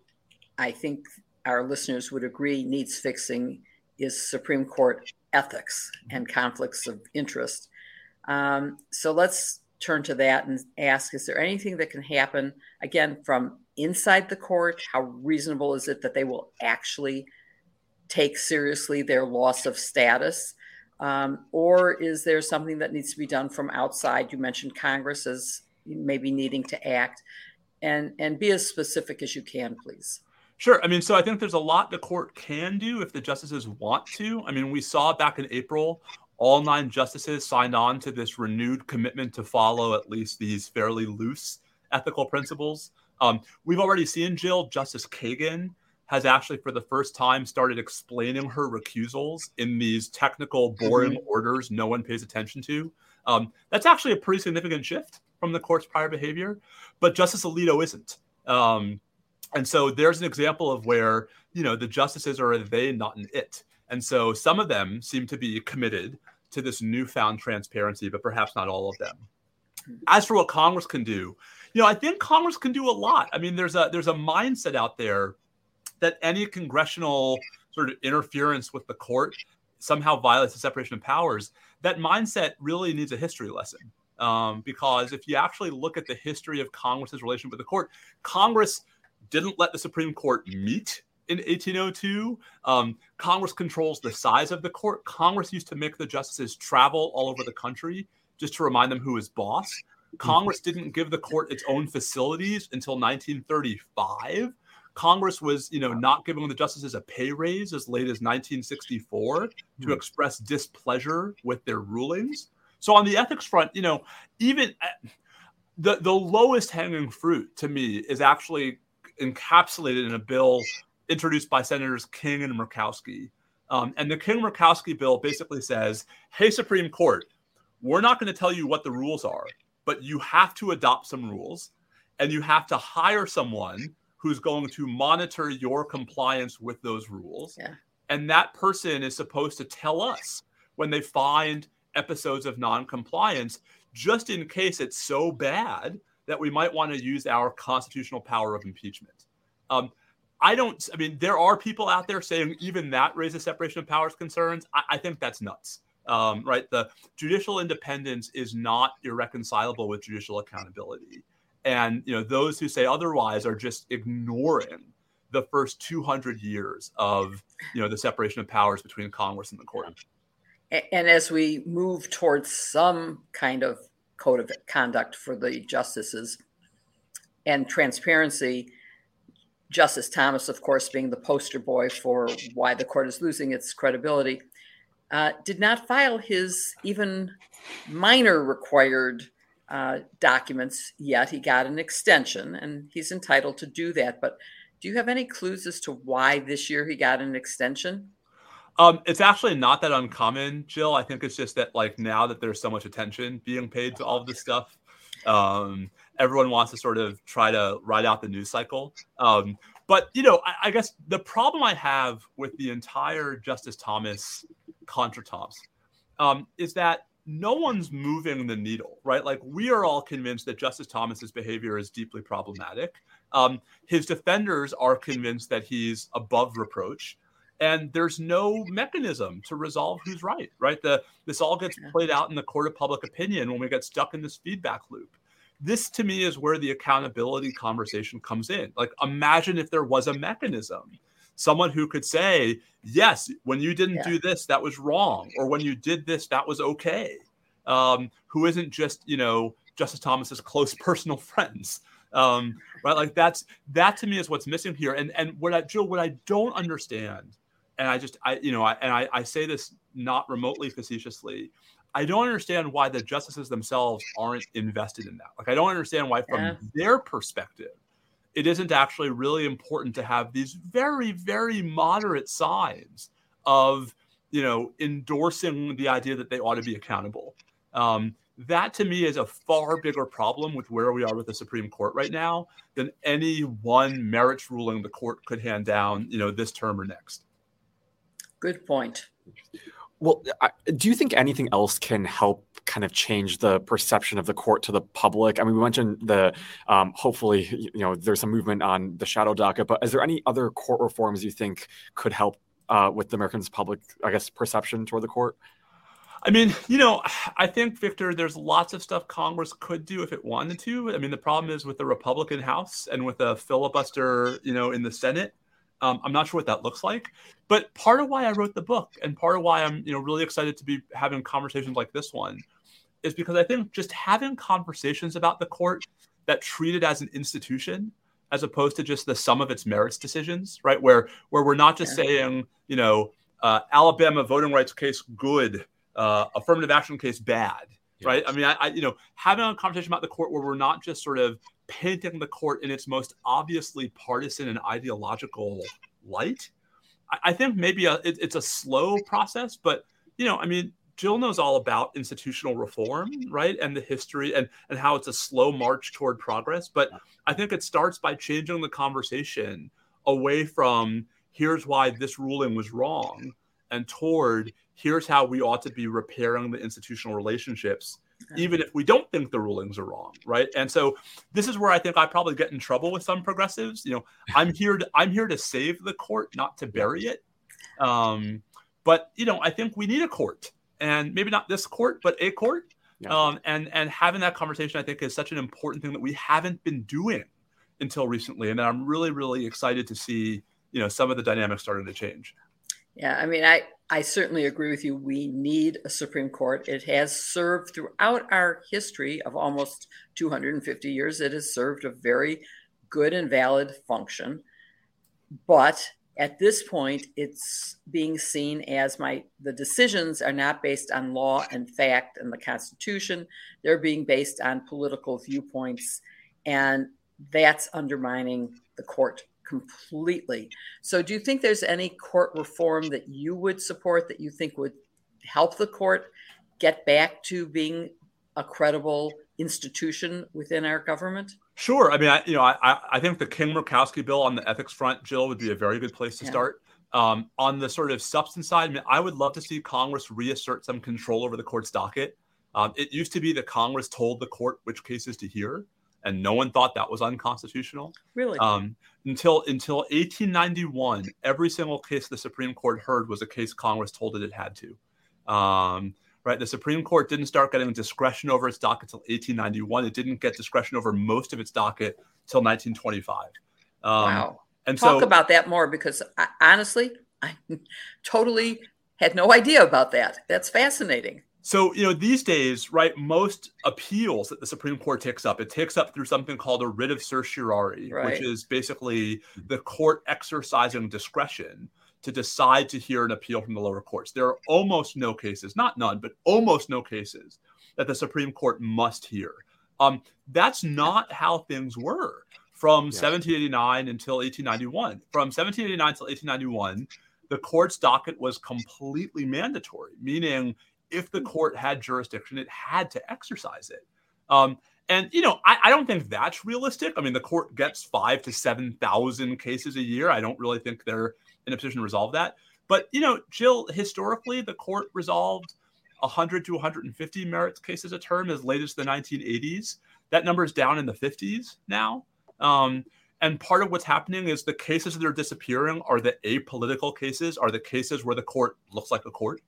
I think our listeners would agree needs fixing is Supreme Court ethics and conflicts of interest. Um, so let's turn to that and ask is there anything that can happen, again, from inside the court? How reasonable is it that they will actually take seriously their loss of status? Um, or is there something that needs to be done from outside? You mentioned Congress as maybe needing to act, and and be as specific as you can, please. Sure. I mean, so I think there's a lot the court can do if the justices want to. I mean, we saw back in April, all nine justices signed on to this renewed commitment to follow at least these fairly loose ethical principles. Um, we've already seen Jill, Justice Kagan has actually, for the first time, started explaining her recusals in these technical, boring mm-hmm. orders no one pays attention to. Um, that's actually a pretty significant shift from the court's prior behavior, but Justice Alito isn't. Um, and so there's an example of where, you know, the justices are a they, not an it. And so some of them seem to be committed to this newfound transparency, but perhaps not all of them. As for what Congress can do, you know, I think Congress can do a lot. I mean, there's a there's a mindset out there that any congressional sort of interference with the court somehow violates the separation of powers. That mindset really needs a history lesson. Um, because if you actually look at the history of Congress's relation with the court, Congress didn't let the Supreme Court meet in 1802. Um, Congress controls the size of the court. Congress used to make the justices travel all over the country just to remind them who is boss. Congress didn't give the court its own facilities until 1935. Congress was, you know, not giving the justices a pay raise as late as 1964 to hmm. express displeasure with their rulings. So on the ethics front, you know, even uh, the the lowest hanging fruit to me is actually encapsulated in a bill introduced by Senators King and Murkowski. Um, and the King Murkowski bill basically says, hey, Supreme Court, we're not going to tell you what the rules are, but you have to adopt some rules and you have to hire someone who's going to monitor your compliance with those rules. Yeah. And that person is supposed to tell us when they find episodes of non-compliance, just in case it's so bad that we might want to use our constitutional power of impeachment. Um, I don't. I mean, there are people out there saying even that raises separation of powers concerns. I, I think that's nuts. Um, right? The judicial independence is not irreconcilable with judicial accountability, and you know those who say otherwise are just ignoring the first 200 years of you know the separation of powers between Congress and the court. And as we move towards some kind of code of conduct for the justices and transparency, Justice Thomas, of course, being the poster boy for why the court is losing its credibility, uh, did not file his even minor required uh, documents yet. He got an extension, and he's entitled to do that. But do you have any clues as to why this year he got an extension? Um, it's actually not that uncommon, Jill. I think it's just that like now that there's so much attention being paid to all of this stuff, um, everyone wants to sort of try to ride out the news cycle. Um, but you know, I, I, guess the problem I have with the entire Justice Thomas contretemps um, is that no one's moving the needle, right? Like we are all convinced that Justice Thomas's behavior is deeply problematic. Um, his defenders are convinced that he's above reproach and there's no mechanism to resolve who's right right? The this all gets played out in the court of public opinion when we get stuck in this feedback loop. This to me is where the accountability conversation comes in. Like imagine if there was a mechanism. Someone who could say yes when you didn't yeah. do this that was wrong or when you did this that was okay. Um, who isn't just you know justice thomas's close <laughs> personal friends? Um, right? Like that's that to me is what's missing here. And and what i jill what i don't understand and I just I you know I, and I, I say this not remotely facetiously. I don't understand why the justices themselves aren't invested in that. Like I don't understand why from yeah. their perspective it isn't actually really important to have these very very moderate signs of you know endorsing the idea that they ought to be accountable. Um, that to me is a far bigger problem with where we are with the Supreme Court right now than any one merits ruling the court could hand down, you know, this term or next. Good point. Well, do you think anything else can help kind of change the perception of the court to the public? I mean, we mentioned the um, hopefully, you know, there's some movement on the shadow docket, but is there any other court reforms you think could help uh, with the Americans' public, I guess, perception toward the court? I mean, you know, I think Victor, there's lots of stuff Congress could do if it wanted to. I mean, the problem is with the Republican House and with a filibuster, you know, in the Senate. Um, I'm not sure what that looks like, but part of why I wrote the book and part of why I'm, you know, really excited to be having conversations like this one is because I think just having conversations about the court that treat it as an institution as opposed to just the sum of its merits decisions, right? Where where we're not just saying, you know, uh, Alabama voting rights case good, uh, affirmative action case bad, yes. right? I mean, I, I, you know having a conversation about the court where we're not just sort of painting the court in its most obviously partisan and ideological light. I, I think maybe a, it, it's a slow process, but you know, I mean, Jill knows all about institutional reform, right? And the history and, and how it's a slow march toward progress. But I think it starts by changing the conversation away from here's why this ruling was wrong and toward here's how we ought to be repairing the institutional relationships even if we don't think the rulings are wrong right? And so this is where i think i probably get in trouble with some progressives. You know i'm here to i'm here to save the court not to bury it. Um, but you know i think we need a court and maybe not this court but a court. Yeah. um, and and having that conversation i think is such an important thing that we haven't been doing until recently and i'm really really excited to see you know some of the dynamics starting to change. Yeah, I mean, I, I certainly agree with you. We need a Supreme Court. It has served throughout our history of almost 250 years, it has served a very good and valid function. But at this point, it's being seen as my the decisions are not based on law and fact and the Constitution. They're being based on political viewpoints, and that's undermining the court completely. So, do you think there's any court reform that you would support that you think would help the court get back to being a credible institution within our government? Sure. I mean, I, you know, I, I think the King Murkowski bill on the ethics front, Jill, would be a very good place to yeah. start. Um, on the sort of substance side, I, mean, I would love to see Congress reassert some control over the court's docket. Um, it used to be that Congress told the court which cases to hear and no one thought that was unconstitutional. Really? Um, until until 1891, every single case the Supreme Court heard was a case Congress told it it had to. Um, right? The Supreme Court didn't start getting discretion over its docket until 1891. It didn't get discretion over most of its docket until 1925. Um, wow. And talk so, about that more because I, honestly, <laughs> I totally had no idea about that. That's fascinating. So, you know, these days, right, most appeals that the Supreme Court takes up, it takes up through something called a writ of certiorari, right. which is basically the court exercising discretion to decide to hear an appeal from the lower courts. There are almost no cases, not none, but almost no cases that the Supreme Court must hear. Um, that's not how things were from 1789 until 1891. From 1789 until 1891, the court's docket was completely mandatory, meaning if the court had jurisdiction, it had to exercise it. Um, and you know, I, I, don't think that's realistic. I mean, the court gets five to seven thousand cases a year. I don't really think they're in a position to resolve that. But you know, Jill, historically, the court resolved 100 to 150 merits cases a term as late as the 1980s. That number is down in the 50s now. Um, and part of what's happening is the cases that are disappearing are the apolitical cases, are the cases where the court looks like a court.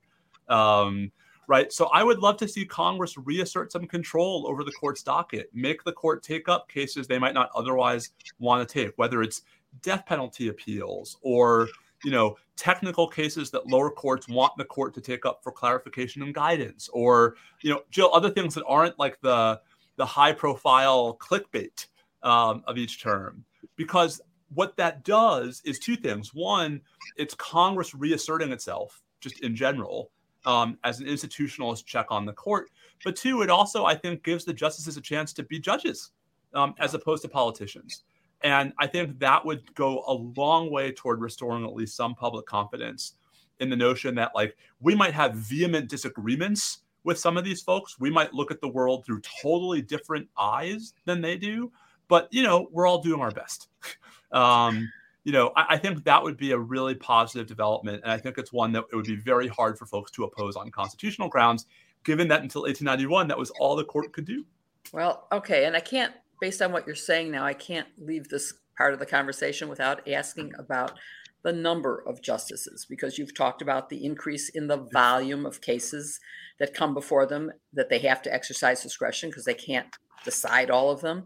Um, right? So I would love to see Congress reassert some control over the court's docket, make the court take up cases they might not otherwise want to take, whether it's death penalty appeals or you know technical cases that lower courts want the court to take up for clarification and guidance or you know Jill other things that aren't like the the high profile clickbait um, of each term. Because what that does is two things. One it's congress reasserting itself just in general um, as an institutionalist check on the court. But two, it also, I think, gives the justices a chance to be judges um, as opposed to politicians. And I think that would go a long way toward restoring at least some public confidence in the notion that, like, we might have vehement disagreements with some of these folks. We might look at the world through totally different eyes than they do. But, you know, we're all doing our best. <laughs> um, you know, I, I, think that would be a really positive development. And I think it's one that it would be very hard for folks to oppose on constitutional grounds, given that until 1891, that was all the court could do. Well, okay. And I can't, based on what you're saying now, I can't leave this part of the conversation without asking about the number of justices, because you've talked about the increase in the volume of cases that come before them, that they have to exercise discretion because they can't decide all of them.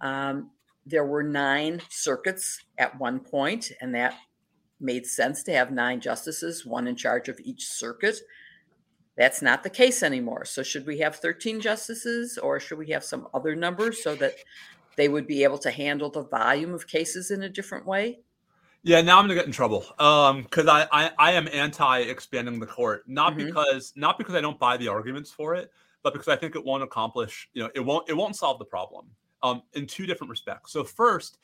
Um, there were nine circuits at one point, and that made sense to have nine justices, one in charge of each circuit. That's not the case anymore. So, should we have 13 justices or should we have some other number so that they would be able to handle the volume of cases in a different way? Yeah, now I'm gonna get in trouble because um, I, I, I am anti expanding the court, not mm-hmm. because not because I don't buy the arguments for it, but because I think it won't accomplish you know it won't it won't solve the problem um, in two different respects. So, first,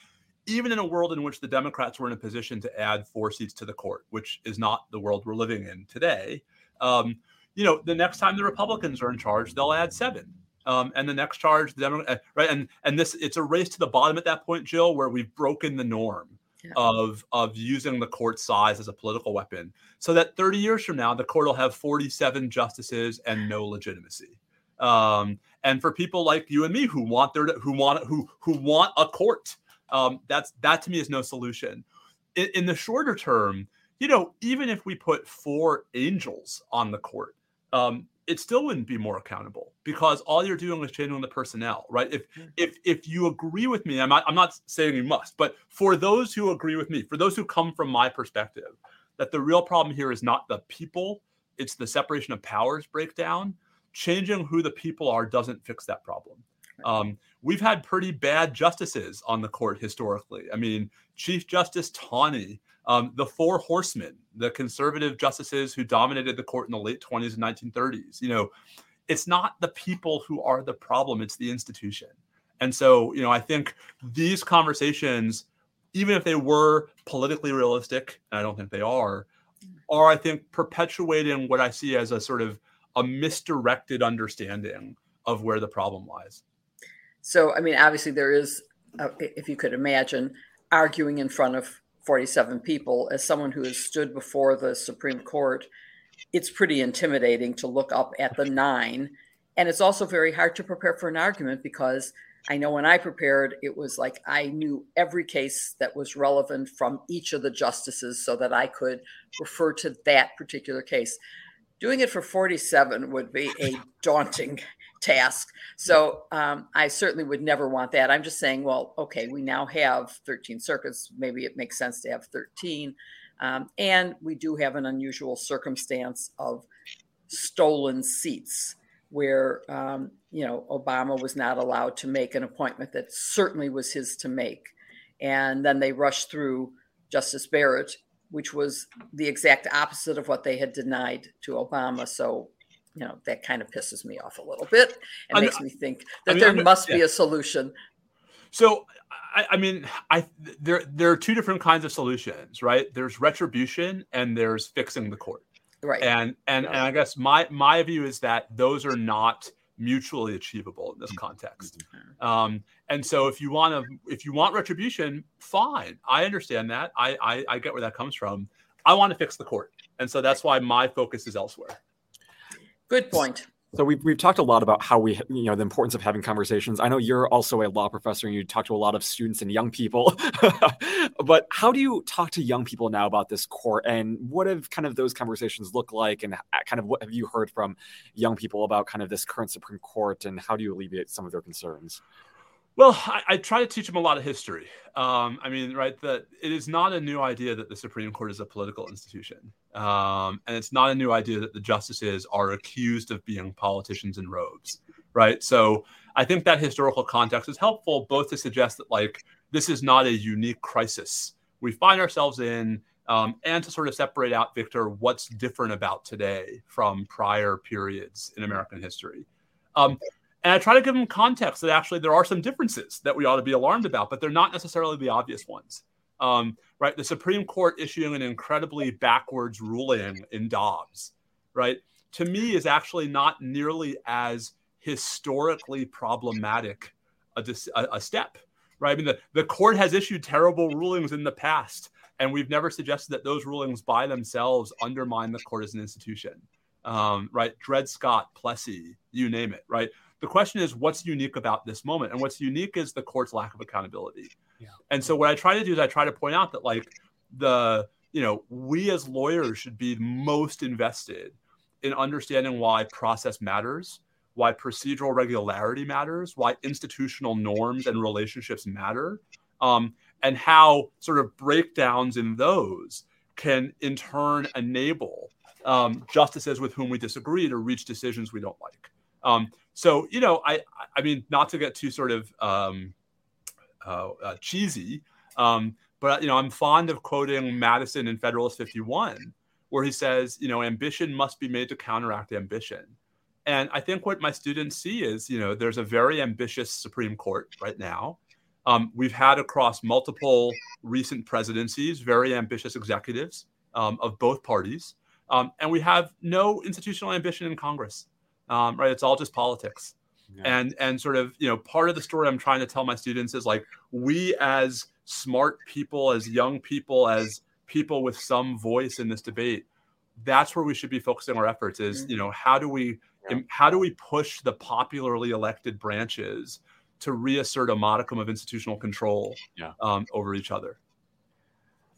even in a world in which the Democrats were in a position to add four seats to the court, which is not the world we're living in today, um, you know, the next time the Republicans are in charge, they'll add seven. Um, and the next charge, the uh, right? And and this, it's a race to the bottom at that point, Jill, where we've broken the norm yeah. of of using the court size as a political weapon, so that 30 years from now, the court will have 47 justices and no legitimacy. Um, and for people like you and me who want their who want who who want a court, um, that's that to me is no solution. In, in the shorter term, you know, even if we put four angels on the court, um, it still wouldn't be more accountable because all you're doing is changing the personnel, right? If mm-hmm. if if you agree with me, I'm not I'm not saying you must, but for those who agree with me, for those who come from my perspective, that the real problem here is not the people, it's the separation of powers breakdown changing who the people are doesn't fix that problem. Um, we've had pretty bad justices on the court historically. I mean, Chief Justice Taney, um, the Four Horsemen, the conservative justices who dominated the court in the late 20s and 1930s. You know, it's not the people who are the problem, it's the institution. And so, you know, I think these conversations, even if they were politically realistic, and I don't think they are, are, I think, perpetuating what I see as a sort of a misdirected understanding of where the problem lies. So, I mean, obviously, there is, uh, if you could imagine, arguing in front of 47 people as someone who has stood before the Supreme Court, it's pretty intimidating to look up at the nine. And it's also very hard to prepare for an argument because I know when I prepared, it was like I knew every case that was relevant from each of the justices so that I could refer to that particular case doing it for 47 would be a daunting <laughs> task. So um, I certainly would never want that. I'm just saying, well, okay, we now have 13 circuits. Maybe it makes sense to have 13. Um, and we do have an unusual circumstance of stolen seats where, um, you know, Obama was not allowed to make an appointment that certainly was his to make. And then they rushed through Justice Barrett which was the exact opposite of what they had denied to Obama. So, you know, that kind of pisses me off a little bit and I makes me think that I mean, there I must yeah. be a solution. So, I, I, mean, I there there are two different kinds of solutions, right? There's retribution and there's fixing the court, right? And and, and I guess my my view is that those are not mutually achievable in this mm-hmm. context. Mm-hmm. Um, and so if you want to, if you want retribution, fine. I understand that. I, I, I get where that comes from. I want to fix the court. And so that's why my focus is elsewhere. Good point. So we've, we've talked a lot about how we, you know, the importance of having conversations. I know you're also a law professor and you talk to a lot of students and young people, <laughs> but how do you talk to young people now about this court and what have kind of those conversations look like and kind of what have you heard from young people about kind of this current Supreme Court and how do you alleviate some of their concerns? Well, I, I, try to teach them a lot of history. Um, I mean, right, that it is not a new idea that the Supreme Court is a political institution. Um, and it's not a new idea that the justices are accused of being politicians in robes, right? So I think that historical context is helpful both to suggest that, like, this is not a unique crisis we find ourselves in, um, and to sort of separate out, Victor, what's different about today from prior periods in American history. Um, and I try to give them context that actually there are some differences that we ought to be alarmed about, but they're not necessarily the obvious ones. Um, right? The Supreme Court issuing an incredibly backwards ruling in Dobbs, right? To me, is actually not nearly as historically problematic a, a, a step, right? I mean, the, the court has issued terrible rulings in the past, and we've never suggested that those rulings by themselves undermine the court as an institution, um, right? Dred Scott, Plessy, you name it, right? The question is, what's unique about this moment? And what's unique is the court's lack of accountability. Yeah. And so, what I try to do is I try to point out that, like, the, you know, we as lawyers should be most invested in understanding why process matters why procedural regularity matters, why institutional norms and relationships matter, um, and how sort of breakdowns in those can in turn enable um, justices with whom we disagree to reach decisions we don't like. Um, so, you know, I, I mean, not to get too sort of um, uh, uh, cheesy, um, but you know, I'm fond of quoting Madison in Federalist 51, where he says, you know, ambition must be made to counteract ambition. And I think what my students see is, you know, there's a very ambitious Supreme Court right now. Um, we've had across multiple recent presidencies very ambitious executives um, of both parties, um, and we have no institutional ambition in Congress. Um, right? It's all just politics. Yeah. And and sort of you know part of the story I'm trying to tell my students is like we as smart people, as young people, as people with some voice in this debate, that's where we should be focusing our efforts. Is mm-hmm. you know how do we yeah. how do we push the popularly elected branches to reassert a modicum of institutional control yeah. um, over each other?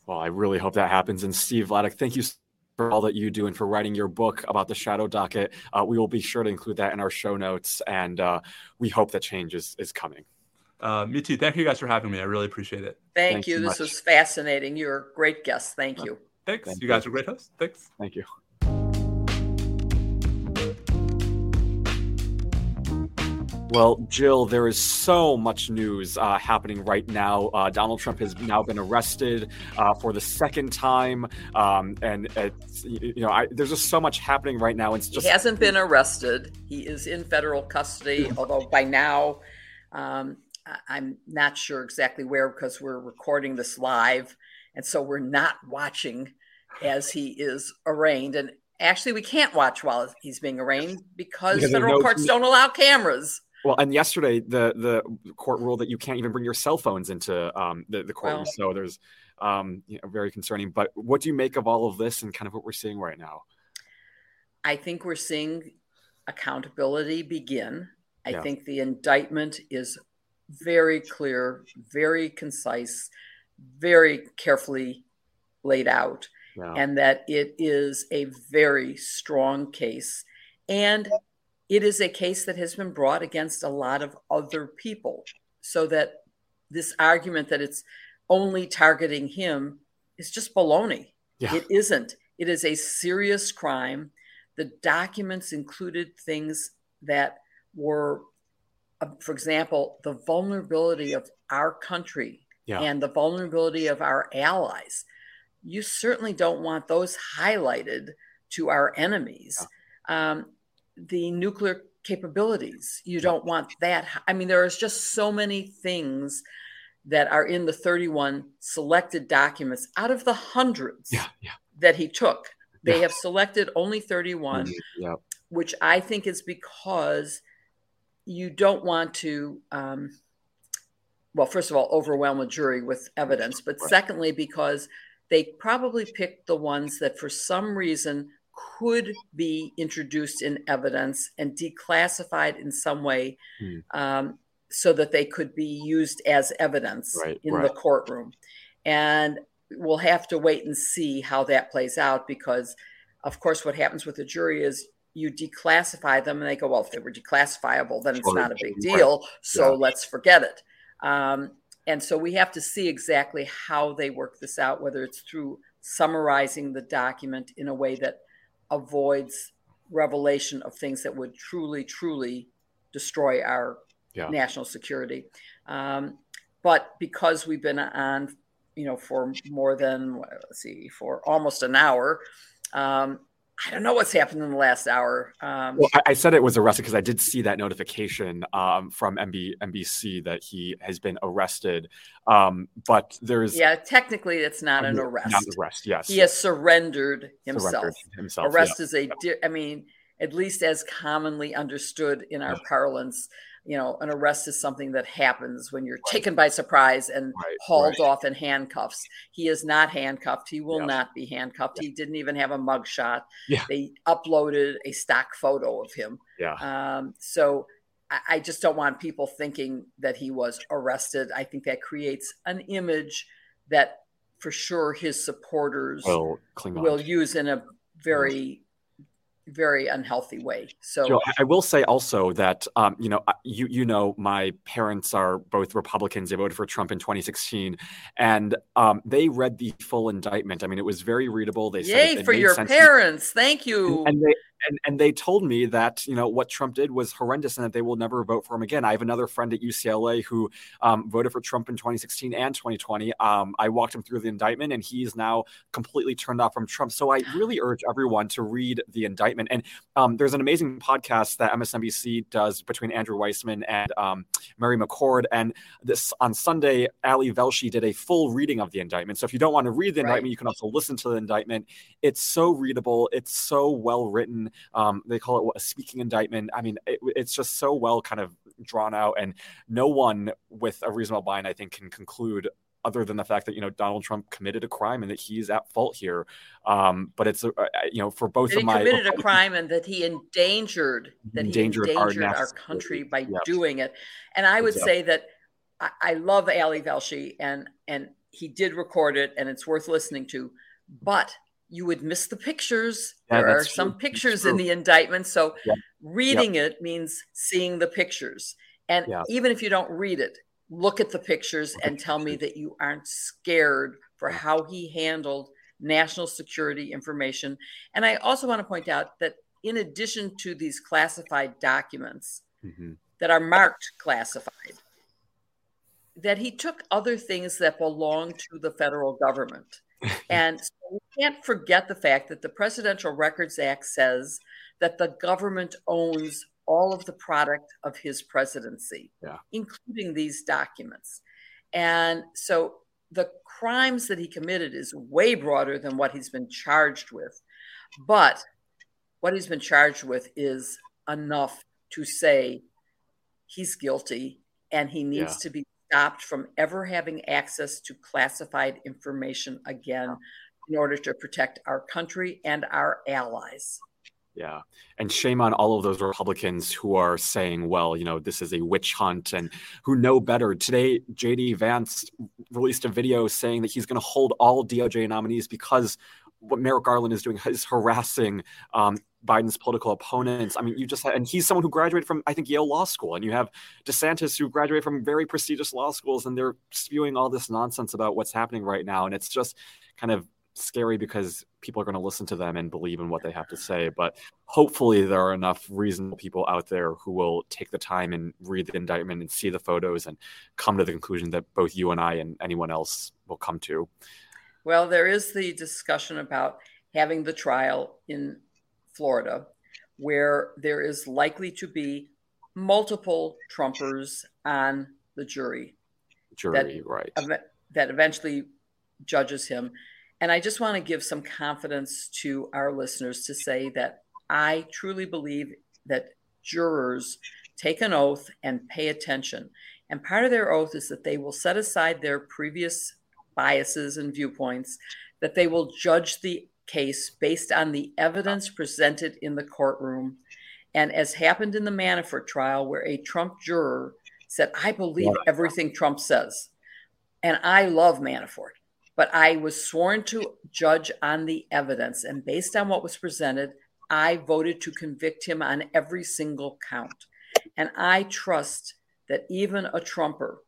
Well, I really hope that happens. And Steve Vladeck, thank you for all that you do and for writing your book about the shadow docket. Uh, we will be sure to include that in our show notes, and uh, we hope that change is, is coming. Uh, me too. Thank you guys for having me. I really appreciate it. Thank, Thank you. This much. was fascinating. You're a great guest. Thank you. Thanks. Thank you guys are great hosts. Thanks. Thank you. Well, Jill, there is so much news uh, happening right now. Uh, Donald Trump has now been arrested uh, for the second time, um, and you know, I, there's just so much happening right now. It's just he hasn't been arrested. He is in federal custody, <laughs> although by now, um, I'm not sure exactly where because we're recording this live, and so we're not watching as he is arraigned. And actually, we can't watch while he's being arraigned because, because federal no, courts don't allow cameras. Well, and yesterday the the court ruled that you can't even bring your cell phones into um, the the courtroom. So there's um, you know, very concerning. But what do you make of all of this and kind of what we're seeing right now? I think we're seeing accountability begin. I yeah. think the indictment is very clear, very concise, very carefully laid out, yeah. and that it is a very strong case. And it is a case that has been brought against a lot of other people. So that this argument that it's only targeting him is just baloney. Yeah. It isn't. It is a serious crime. The documents included things that were, uh, for example, the vulnerability of our country yeah. and the vulnerability of our allies. You certainly don't want those highlighted to our enemies. Yeah. Um, the nuclear capabilities. You don't want that. I mean, there is just so many things that are in the 31 selected documents out of the hundreds yeah, yeah. that he took. They yeah. have selected only 31, mm-hmm. which I think is because you don't want to, um, well, first of all, overwhelm a jury with evidence, but right. secondly, because they probably picked the ones that for some reason could be introduced in evidence and declassified in some way hmm. um, so that they could be used as evidence right, in right. the courtroom. And we'll have to wait and see how that plays out because, of course, what happens with the jury is you declassify them and they go, well, if they were declassifiable, then it's not a big deal. Right. So yeah. let's forget it. Um, and so we have to see exactly how they work this out, whether it's through summarizing the document in a way that avoids revelation of things that would truly, truly destroy our yeah. national security. Um, but because we've been on, you know, for more than let's see, for almost an hour, um, I don't know what's happened in the last hour. Um, well, I, I, said it was arrested because I did see that notification um, from MB, NBC that he has been arrested. Um, but there's yeah, technically it's not an arrest. Not an arrest. Yes, he has surrendered himself. Surrendered himself arrest yeah. is a, I mean, at least as commonly understood in our yeah. parlance. You know, an arrest is something that happens when you're right. taken by surprise and right. hauled right. off in handcuffs. He is not handcuffed. He will yeah. not be handcuffed. Yeah. He didn't even have a mugshot. Yeah. They uploaded a stock photo of him. Yeah. Um, so I, I just don't want people thinking that he was arrested. I think that creates an image that for sure his supporters will use in a very very unhealthy way. So Joe, I will say also that um, you know you you know my parents are both Republicans. They voted for Trump in 2016, and um, they read the full indictment. I mean, it was very readable. They said, yay for your parents. Thank you. And, and they and, and they told me that you know what Trump did was horrendous and that they will never vote for him again. I have another friend at UCLA who um, voted for Trump in 2016 and 2020. Um, I walked him through the indictment, and he's now completely turned off from Trump. So I really urge everyone to read the indictment. And um, there's an amazing podcast that MSNBC does between Andrew Weissmann and um, Mary McCord. And this on Sunday, Ali Velshi did a full reading of the indictment. So if you don't want to read the right. indictment, you can also listen to the indictment. It's so readable. It's so well written. Um, they call it a speaking indictment. I mean, it, it's just so well kind of drawn out, and no one with a reasonable mind, I think, can conclude other than the fact that you know Donald Trump committed a crime and that he's at fault here. Um, but it's uh, uh you know for both that of my committed a <laughs> crime and that he endangered that endangered he endangered our, our country by doing it. And I would say that I, I love Ali Velshi and and he did record it and it's worth listening to, but you would miss the pictures. Yeah, there are true. some pictures in the indictment. So yeah. reading yep. it means seeing the pictures. And yeah. even if you don't read it, look at the pictures and tell me that you aren't scared for how he handled national security information. And I also want to point out that in addition to these classified documents mm-hmm. that are marked classified, that he took other things that belong to the federal government and so we can't forget the fact that the Presidential Records Act says that the government owns all of the product of his presidency, yeah. including these documents. And so the crimes that he committed is way broader than what he's been charged with. But what he's been charged with is enough to say he's guilty and he needs yeah. to be stopped from ever having access to classified information again in order to protect our country and our allies. Yeah. And shame on all of those Republicans who are saying, well, you know, this is a witch hunt and who know better. Today, JD Vance released a video saying that he's going to hold all DOJ nominees because what Merrick Garland is doing is harassing um, Biden's political opponents. I mean, you just had, and he's someone who graduated from, I think, Yale Law School, and you have DeSantis who graduated from very prestigious law schools, and they're spewing all this nonsense about what's happening right now, and it's just kind of scary because people are going to listen to them and believe in what they have to say. But hopefully, there are enough reasonable people out there who will take the time and read the indictment and see the photos and come to the conclusion that both you and I and anyone else will come to. Well, there is the discussion about having the trial in Florida, where there is likely to be multiple Trumpers on the jury. Jury, that, right. Ev- that eventually judges him. And I just want to give some confidence to our listeners to say that I truly believe that jurors take an oath and pay attention. And part of their oath is that they will set aside their previous biases and viewpoints, that they will judge the case based on the evidence presented in the courtroom. And as happened in the Manafort trial, where a Trump juror said, I believe everything Trump says. And I love Manafort, but I was sworn to judge on the evidence. And based on what was presented, I voted to convict him on every single count. And I trust that even a Trumper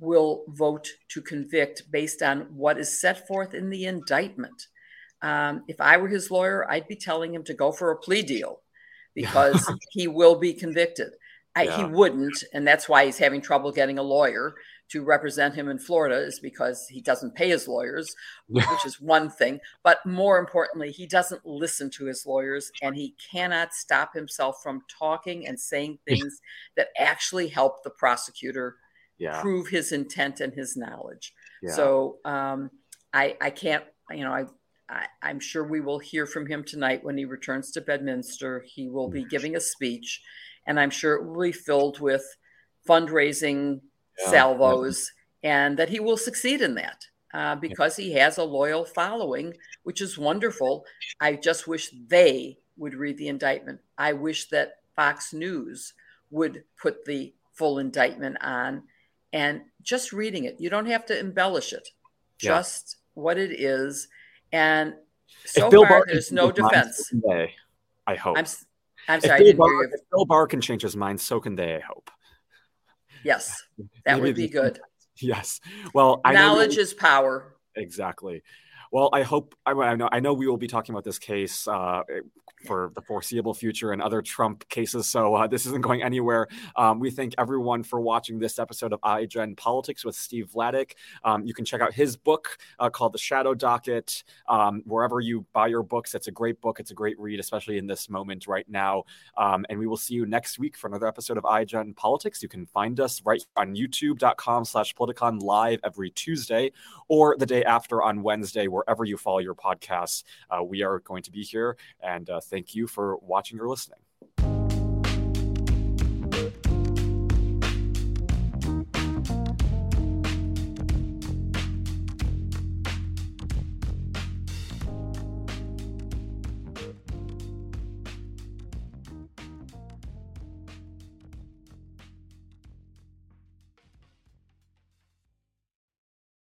will vote to convict based on what is set forth in the indictment. Um, if I were his lawyer, I'd be telling him to go for a plea deal because <laughs> he will be convicted. I, yeah. He wouldn't, and that's why he's having trouble getting a lawyer to represent him in Florida, is because he doesn't pay his lawyers, which is one thing. But more importantly, he doesn't listen to his lawyers, and he cannot stop himself from talking and saying things that actually help the prosecutor yeah. prove his intent and his knowledge. Yeah. So um, I, I can't, you know, I, I, am sure we will hear from him tonight when he returns to Bedminster. He will be giving a speech. and I'm sure it will be filled with fundraising yeah, salvos, yeah. and that he will succeed in that. Uh, because he has a loyal following, which is wonderful. I just wish they would read the indictment. I wish that Fox News would put the full indictment on and just reading it. You don't have to embellish it, just what it is. And so far, there's no defense. Someday, I hope. I'm, I'm sorry. If Bill, Barr, if Bill Barr can change his mind, so can they, I hope. Yes, <laughs> that would be good. <laughs> Yes. Well, I knowledge is power. Exactly. Well, I hope I, I, know I know we will be talking about this case uh, for the foreseeable future and other Trump cases. So uh, this isn't going anywhere. Um, we thank everyone for watching this episode of iGen Politics with Steve Vladeck. Um, you can check out his book uh, called The Shadow Docket um, wherever you buy your books. It's a great book. It's a great read, especially in this moment right now. Um, and we will see you next week for another episode of iGen Politics. You can find us right on youtube.com slash politicon live every Tuesday or the day after on Wednesday, wherever you follow your podcasts. Uh, we are going to be here. And uh, thank you for watching or listening.